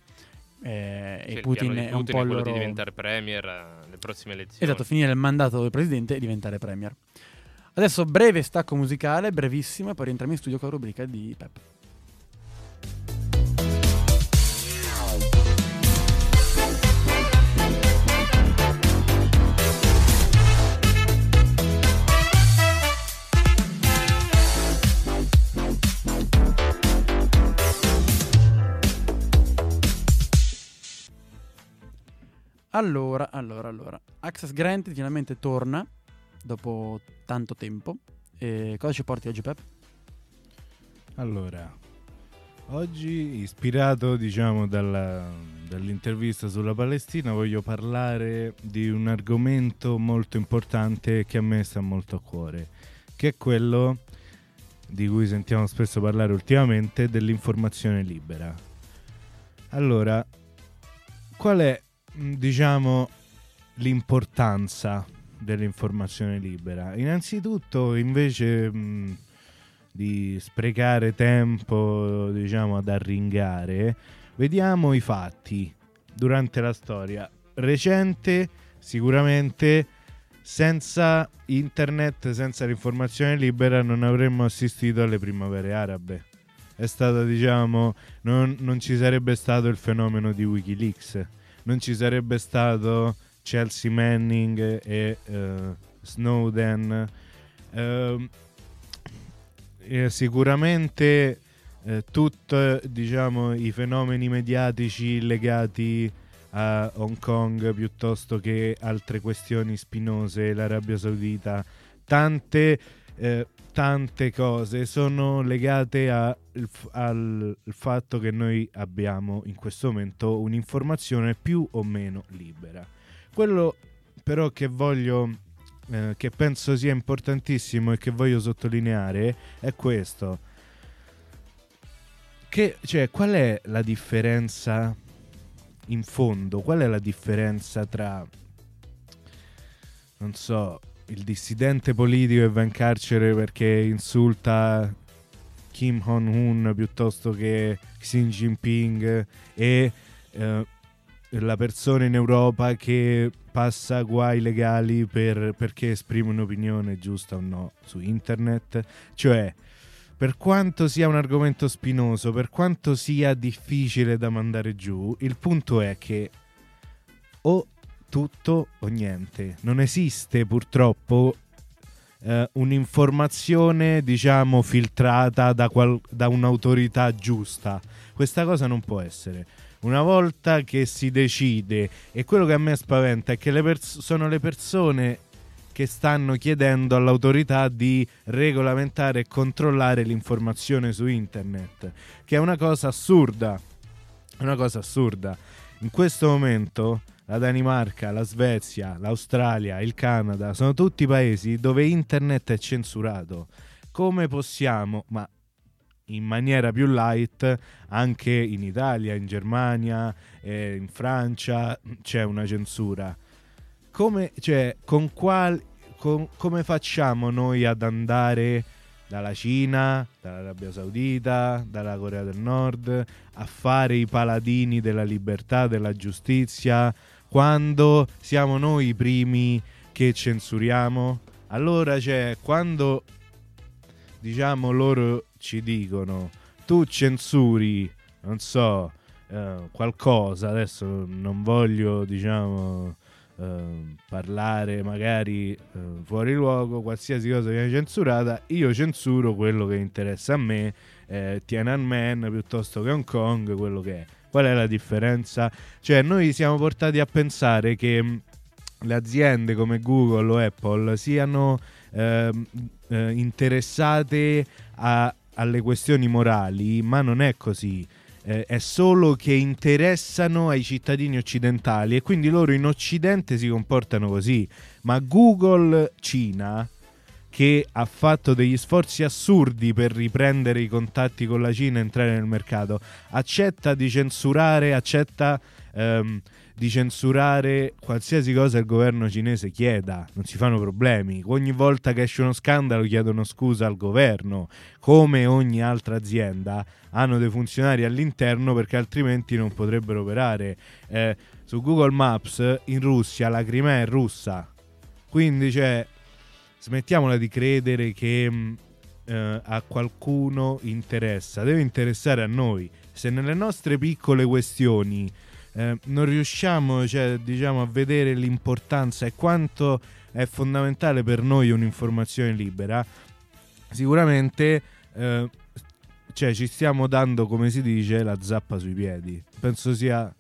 Eh, Sì, e Putin di è un Putin po' è quello loro... di diventare premier eh, alle prossime elezioni. Esatto, finire il mandato del presidente e diventare premier. Adesso breve stacco musicale, brevissimo, e poi rientriamo in studio con la rubrica di Pep. Allora, allora, allora. Access Granted finalmente torna dopo tanto tempo. E cosa ci porti oggi, Pep? Allora, oggi ispirato diciamo dalla- dall'intervista sulla Palestina voglio parlare di un argomento molto importante che a me sta molto a cuore, che è quello di cui sentiamo spesso parlare ultimamente dell'informazione libera. Allora, qual è diciamo l'importanza dell'informazione libera? Innanzitutto invece mh, di sprecare tempo, diciamo, ad arringare, vediamo i fatti durante la storia recente, sicuramente senza internet, senza l'informazione libera non avremmo assistito alle primavere arabe. È stato, diciamo, non, non ci sarebbe stato il fenomeno di Wikileaks, non ci sarebbe stato Chelsea Manning e eh, Snowden. Ehm, eh, sicuramente eh, tutti diciamo, i fenomeni mediatici legati a Hong Kong piuttosto che altre questioni spinose, l'Arabia Saudita, tante, eh, tante cose sono legate a- al fatto che noi abbiamo in questo momento un'informazione più o meno libera. Quello però che voglio eh, che penso sia importantissimo e che voglio sottolineare è questo. Che, cioè, qual è la differenza in fondo? Qual è la differenza tra, non so, il dissidente politico che va in carcere perché insulta Kim Jong-un piuttosto che Xi Jinping e eh, la persona in Europa che passa guai legali per- perché esprime un'opinione giusta o no su internet. Cioè, per quanto sia un argomento spinoso, per quanto sia difficile da mandare giù, il punto è che o tutto o niente. Non esiste purtroppo eh, un'informazione, diciamo, filtrata da, qual- da un'autorità giusta. Questa cosa non può essere. Una volta che si decide, e quello che a me spaventa è che le pers- sono le persone che stanno chiedendo all'autorità di regolamentare e controllare l'informazione su internet, che è una cosa assurda. Una cosa assurda. In questo momento la Danimarca, la Svezia, l'Australia, il Canada sono tutti paesi dove internet è censurato. Come possiamo, ma in maniera più light, anche in Italia, in Germania, eh, in Francia c'è una censura. Come, cioè, con qual, con- come facciamo noi ad andare dalla Cina, dall'Arabia Saudita, dalla Corea del Nord a fare i paladini della libertà, della giustizia, quando siamo noi i primi che censuriamo? Allora, cioè, quando diciamo loro ci dicono tu censuri, non so, eh, qualcosa, adesso non voglio, diciamo, eh, parlare magari eh, fuori luogo, qualsiasi cosa viene censurata, io censuro quello che interessa a me, eh, Tiananmen piuttosto che Hong Kong, quello che è. Qual è la differenza? Cioè, noi siamo portati a pensare che mh, le aziende come Google o Apple siano ehm, eh, interessate a- alle questioni morali, ma non è così. eh, è solo che interessano ai cittadini occidentali e quindi loro in Occidente si comportano così. Ma Google Cina, che ha fatto degli sforzi assurdi per riprendere i contatti con la Cina e entrare nel mercato, accetta di censurare, accetta ehm, di censurare qualsiasi cosa il governo cinese chieda, non si fanno problemi. Ogni volta che esce uno scandalo chiedono scusa al governo, come ogni altra azienda hanno dei funzionari all'interno perché altrimenti non potrebbero operare. Eh, su Google Maps in Russia la Crimea è russa, quindi cioè smettiamola di credere che mh, eh, a qualcuno interessa, deve interessare a noi. Se nelle nostre piccole questioni eh, non riusciamo cioè, diciamo, a vedere l'importanza e quanto è fondamentale per noi un'informazione libera, sicuramente eh, cioè, ci stiamo dando, come si dice, la zappa sui piedi. Penso sia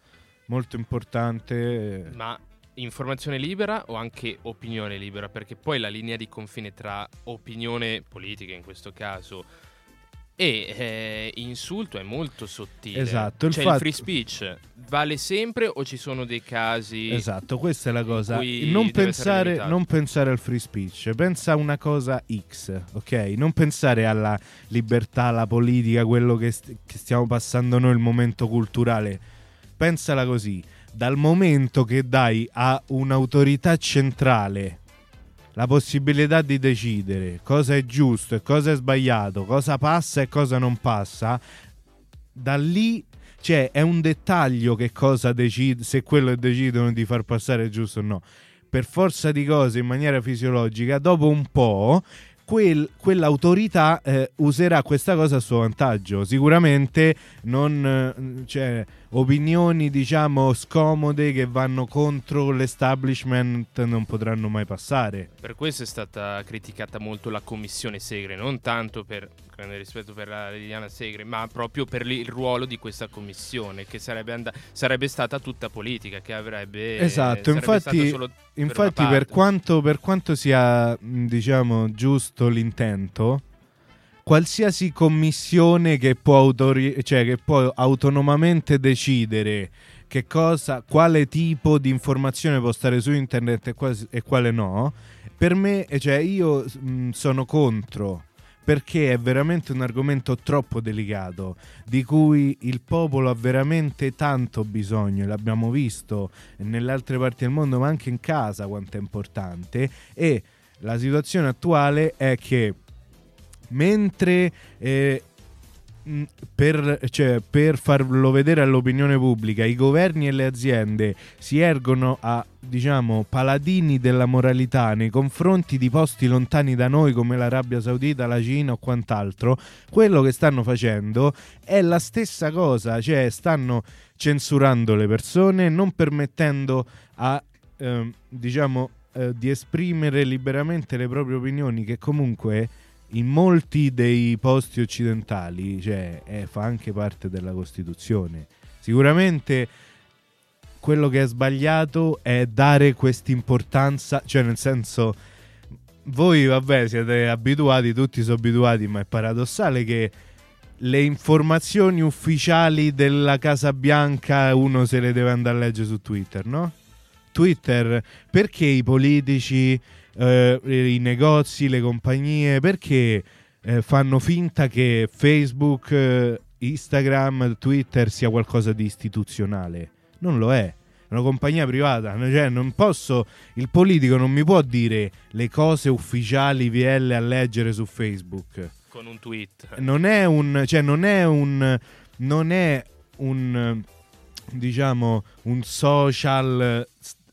molto importante. Ma informazione libera o anche opinione libera? Perché poi la linea di confine tra opinione politica in questo caso e eh, insulto è molto sottile. Esatto, il cioè fatto- il free speech vale sempre o ci sono dei casi Esatto, questa è la cosa. Non pensare, non pensare al free speech, pensa a una cosa X, ok? Non pensare alla libertà, alla politica, quello che, st- che stiamo passando noi, il momento culturale. Pensala così: dal momento che dai a un'autorità centrale la possibilità di decidere cosa è giusto e cosa è sbagliato, cosa passa e cosa non passa, da lì cioè è un dettaglio che cosa decide se quello decidono di far passare è giusto o no. Per forza di cose, in maniera fisiologica, dopo un po'. quel- quell'autorità eh, userà questa cosa a suo vantaggio. Sicuramente non eh, cioè, opinioni, diciamo, scomode che vanno contro l'establishment non potranno mai passare. Per questo è stata criticata molto la commissione Segre, non tanto per grande rispetto per la Liliana Segre, ma proprio per il ruolo di questa commissione, che sarebbe, and- sarebbe stata tutta politica, che avrebbe Esatto, infatti- per Infatti, per parte. quanto, per quanto sia, diciamo, giusto l'intento, qualsiasi commissione che può, autori- cioè, che può autonomamente decidere che cosa, quale tipo di informazione può stare su internet e, quasi- e quale no, per me, cioè, io mh, sono contro. Perché è veramente un argomento troppo delicato, di cui il popolo ha veramente tanto bisogno, l'abbiamo visto nelle altre parti del mondo, ma anche in casa quanto è importante. E la situazione attuale è che mentre eh, mh, per, cioè, per farlo vedere all'opinione pubblica i governi e le aziende si ergono a diciamo paladini della moralità nei confronti di posti lontani da noi come l'Arabia Saudita, la Cina o quant'altro, quello che stanno facendo è la stessa cosa, cioè stanno censurando le persone, non permettendo a ehm, diciamo eh, di esprimere liberamente le proprie opinioni che comunque in molti dei posti occidentali cioè, eh, fa anche parte della Costituzione. Sicuramente quello che è sbagliato è dare questa importanza, cioè nel senso voi vabbè siete abituati, tutti sono abituati, ma è paradossale che le informazioni ufficiali della Casa Bianca uno se le deve andare a leggere su Twitter, no? Twitter, perché i politici, eh, i negozi, le compagnie, perché eh, fanno finta che Facebook, eh, Instagram, Twitter sia qualcosa di istituzionale? Non lo è. È una compagnia privata, cioè non posso, il politico non mi può dire le cose ufficiali VL a leggere su Facebook con un tweet. non è un cioè non è un non è un diciamo un social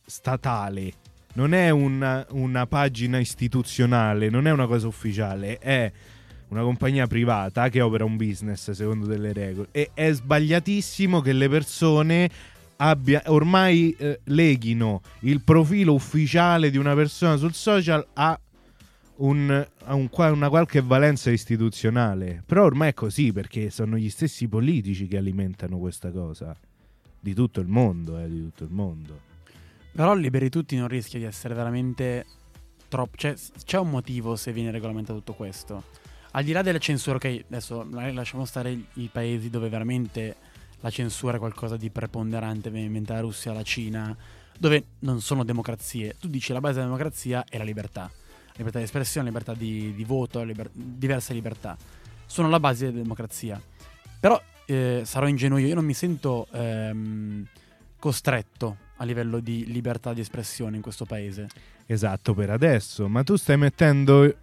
statale non è una, una pagina istituzionale non è una cosa ufficiale è una compagnia privata che opera un business secondo delle regole e è sbagliatissimo che le persone abbia, ormai eh, leghino il profilo ufficiale di una persona sul social a un- a un una qualche valenza istituzionale. Però ormai è così perché sono gli stessi politici che alimentano questa cosa. Di tutto il mondo, eh, di tutto il mondo. Però liberi tutti non rischia di essere veramente troppo. Cioè, c'è un motivo se viene regolamentato tutto questo. Al di là della censura, ok, adesso lasciamo stare i- paesi dove veramente la censura è qualcosa di preponderante, mentre la Russia, la Cina, dove non sono democrazie. Tu dici la base della democrazia è la libertà. Libertà di espressione, libertà di, di voto, liber- diverse libertà. Sono la base della democrazia. Però eh, sarò ingenuo io, io non mi sento ehm, costretto a livello di libertà di espressione in questo paese. Esatto, per adesso, ma tu stai mettendo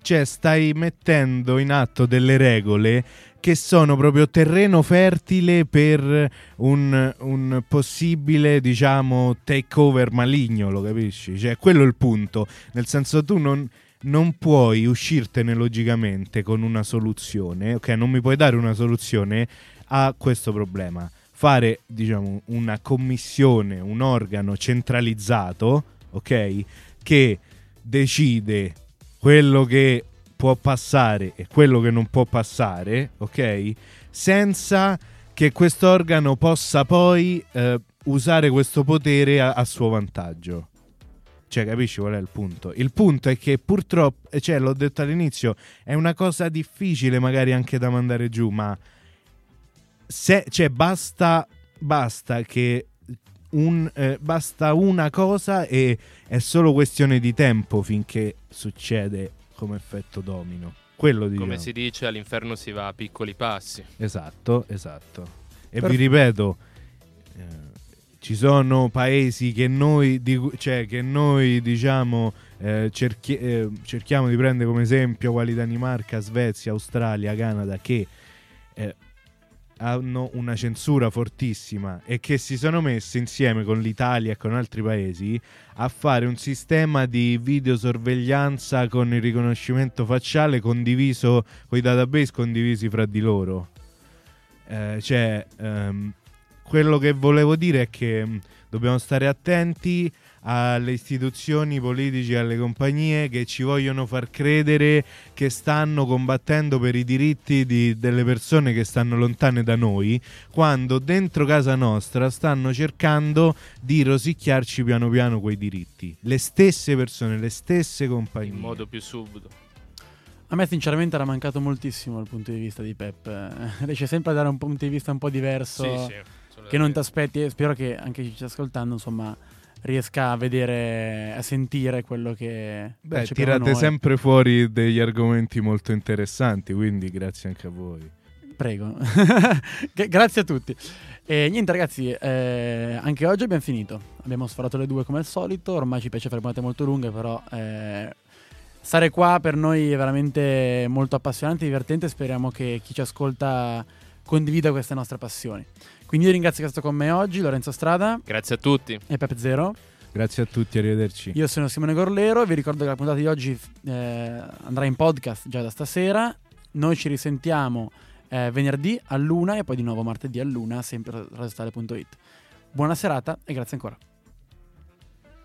cioè stai mettendo in atto delle regole che sono proprio terreno fertile per un, un possibile, diciamo, takeover maligno, lo capisci? Cioè, quello è il punto. Nel senso, tu non, non puoi uscirtene logicamente con una soluzione, ok? Non mi puoi dare una soluzione a questo problema. Fare, diciamo, una commissione, un organo centralizzato, ok? Che decide quello che può passare e quello che non può passare, ok? Senza che quest'organo possa poi eh, usare questo potere a, a, suo vantaggio. Cioè, capisci qual è il punto? Il punto è che purtroppo, eh, cioè, l'ho detto all'inizio, è una cosa difficile magari anche da mandare giù, ma se, cioè, basta, basta che un, eh, basta una cosa e è solo questione di tempo finché succede come effetto domino. Quello diciamo. Come si dice, all'inferno si va a piccoli passi. Esatto, esatto. E per... vi ripeto, eh, ci sono paesi che noi, di, cioè, che noi diciamo, eh, cerchi, eh, cerchiamo di prendere come esempio, quali Danimarca, Svezia, Australia, Canada, che eh, hanno una censura fortissima e che si sono messi insieme con l'Italia e con altri paesi a fare un sistema di videosorveglianza con il riconoscimento facciale condiviso con i database condivisi fra di loro. Eh, cioè, ehm, quello che volevo dire è che mm, dobbiamo stare attenti alle istituzioni politiche, alle compagnie che ci vogliono far credere che stanno combattendo per i diritti di, delle persone che stanno lontane da noi, quando dentro casa nostra stanno cercando di rosicchiarci piano piano quei diritti. Le stesse persone, le stesse compagnie. In modo più subito. A me sinceramente era mancato moltissimo dal punto di vista di Pep. Riesce sempre a dare un punto di vista un po' diverso sì, sì, che non ti aspetti e spero che anche chi ci sta ascoltando, insomma, riesca a vedere, a sentire quello che... Beh, tirate noi. sempre fuori degli argomenti molto interessanti, quindi grazie anche a voi. Prego, grazie a tutti. E niente ragazzi, eh, anche oggi abbiamo finito. Abbiamo sforato le due come al solito, ormai ci piace fare puntate molto lunghe, però eh, stare qua per noi è veramente molto appassionante, divertente. Speriamo che chi ci ascolta condivida queste nostre passioni. Quindi io ringrazio che è stato con me oggi, Lorenzo Strada. Grazie a tutti. E Pepe Zero. Grazie a tutti, arrivederci. Io sono Simone Gorlero, vi ricordo che la puntata di oggi eh, andrà in podcast già da stasera. Noi ci risentiamo eh, venerdì a luna e poi di nuovo martedì a luna, sempre su radiostale.it. Buona serata e grazie ancora.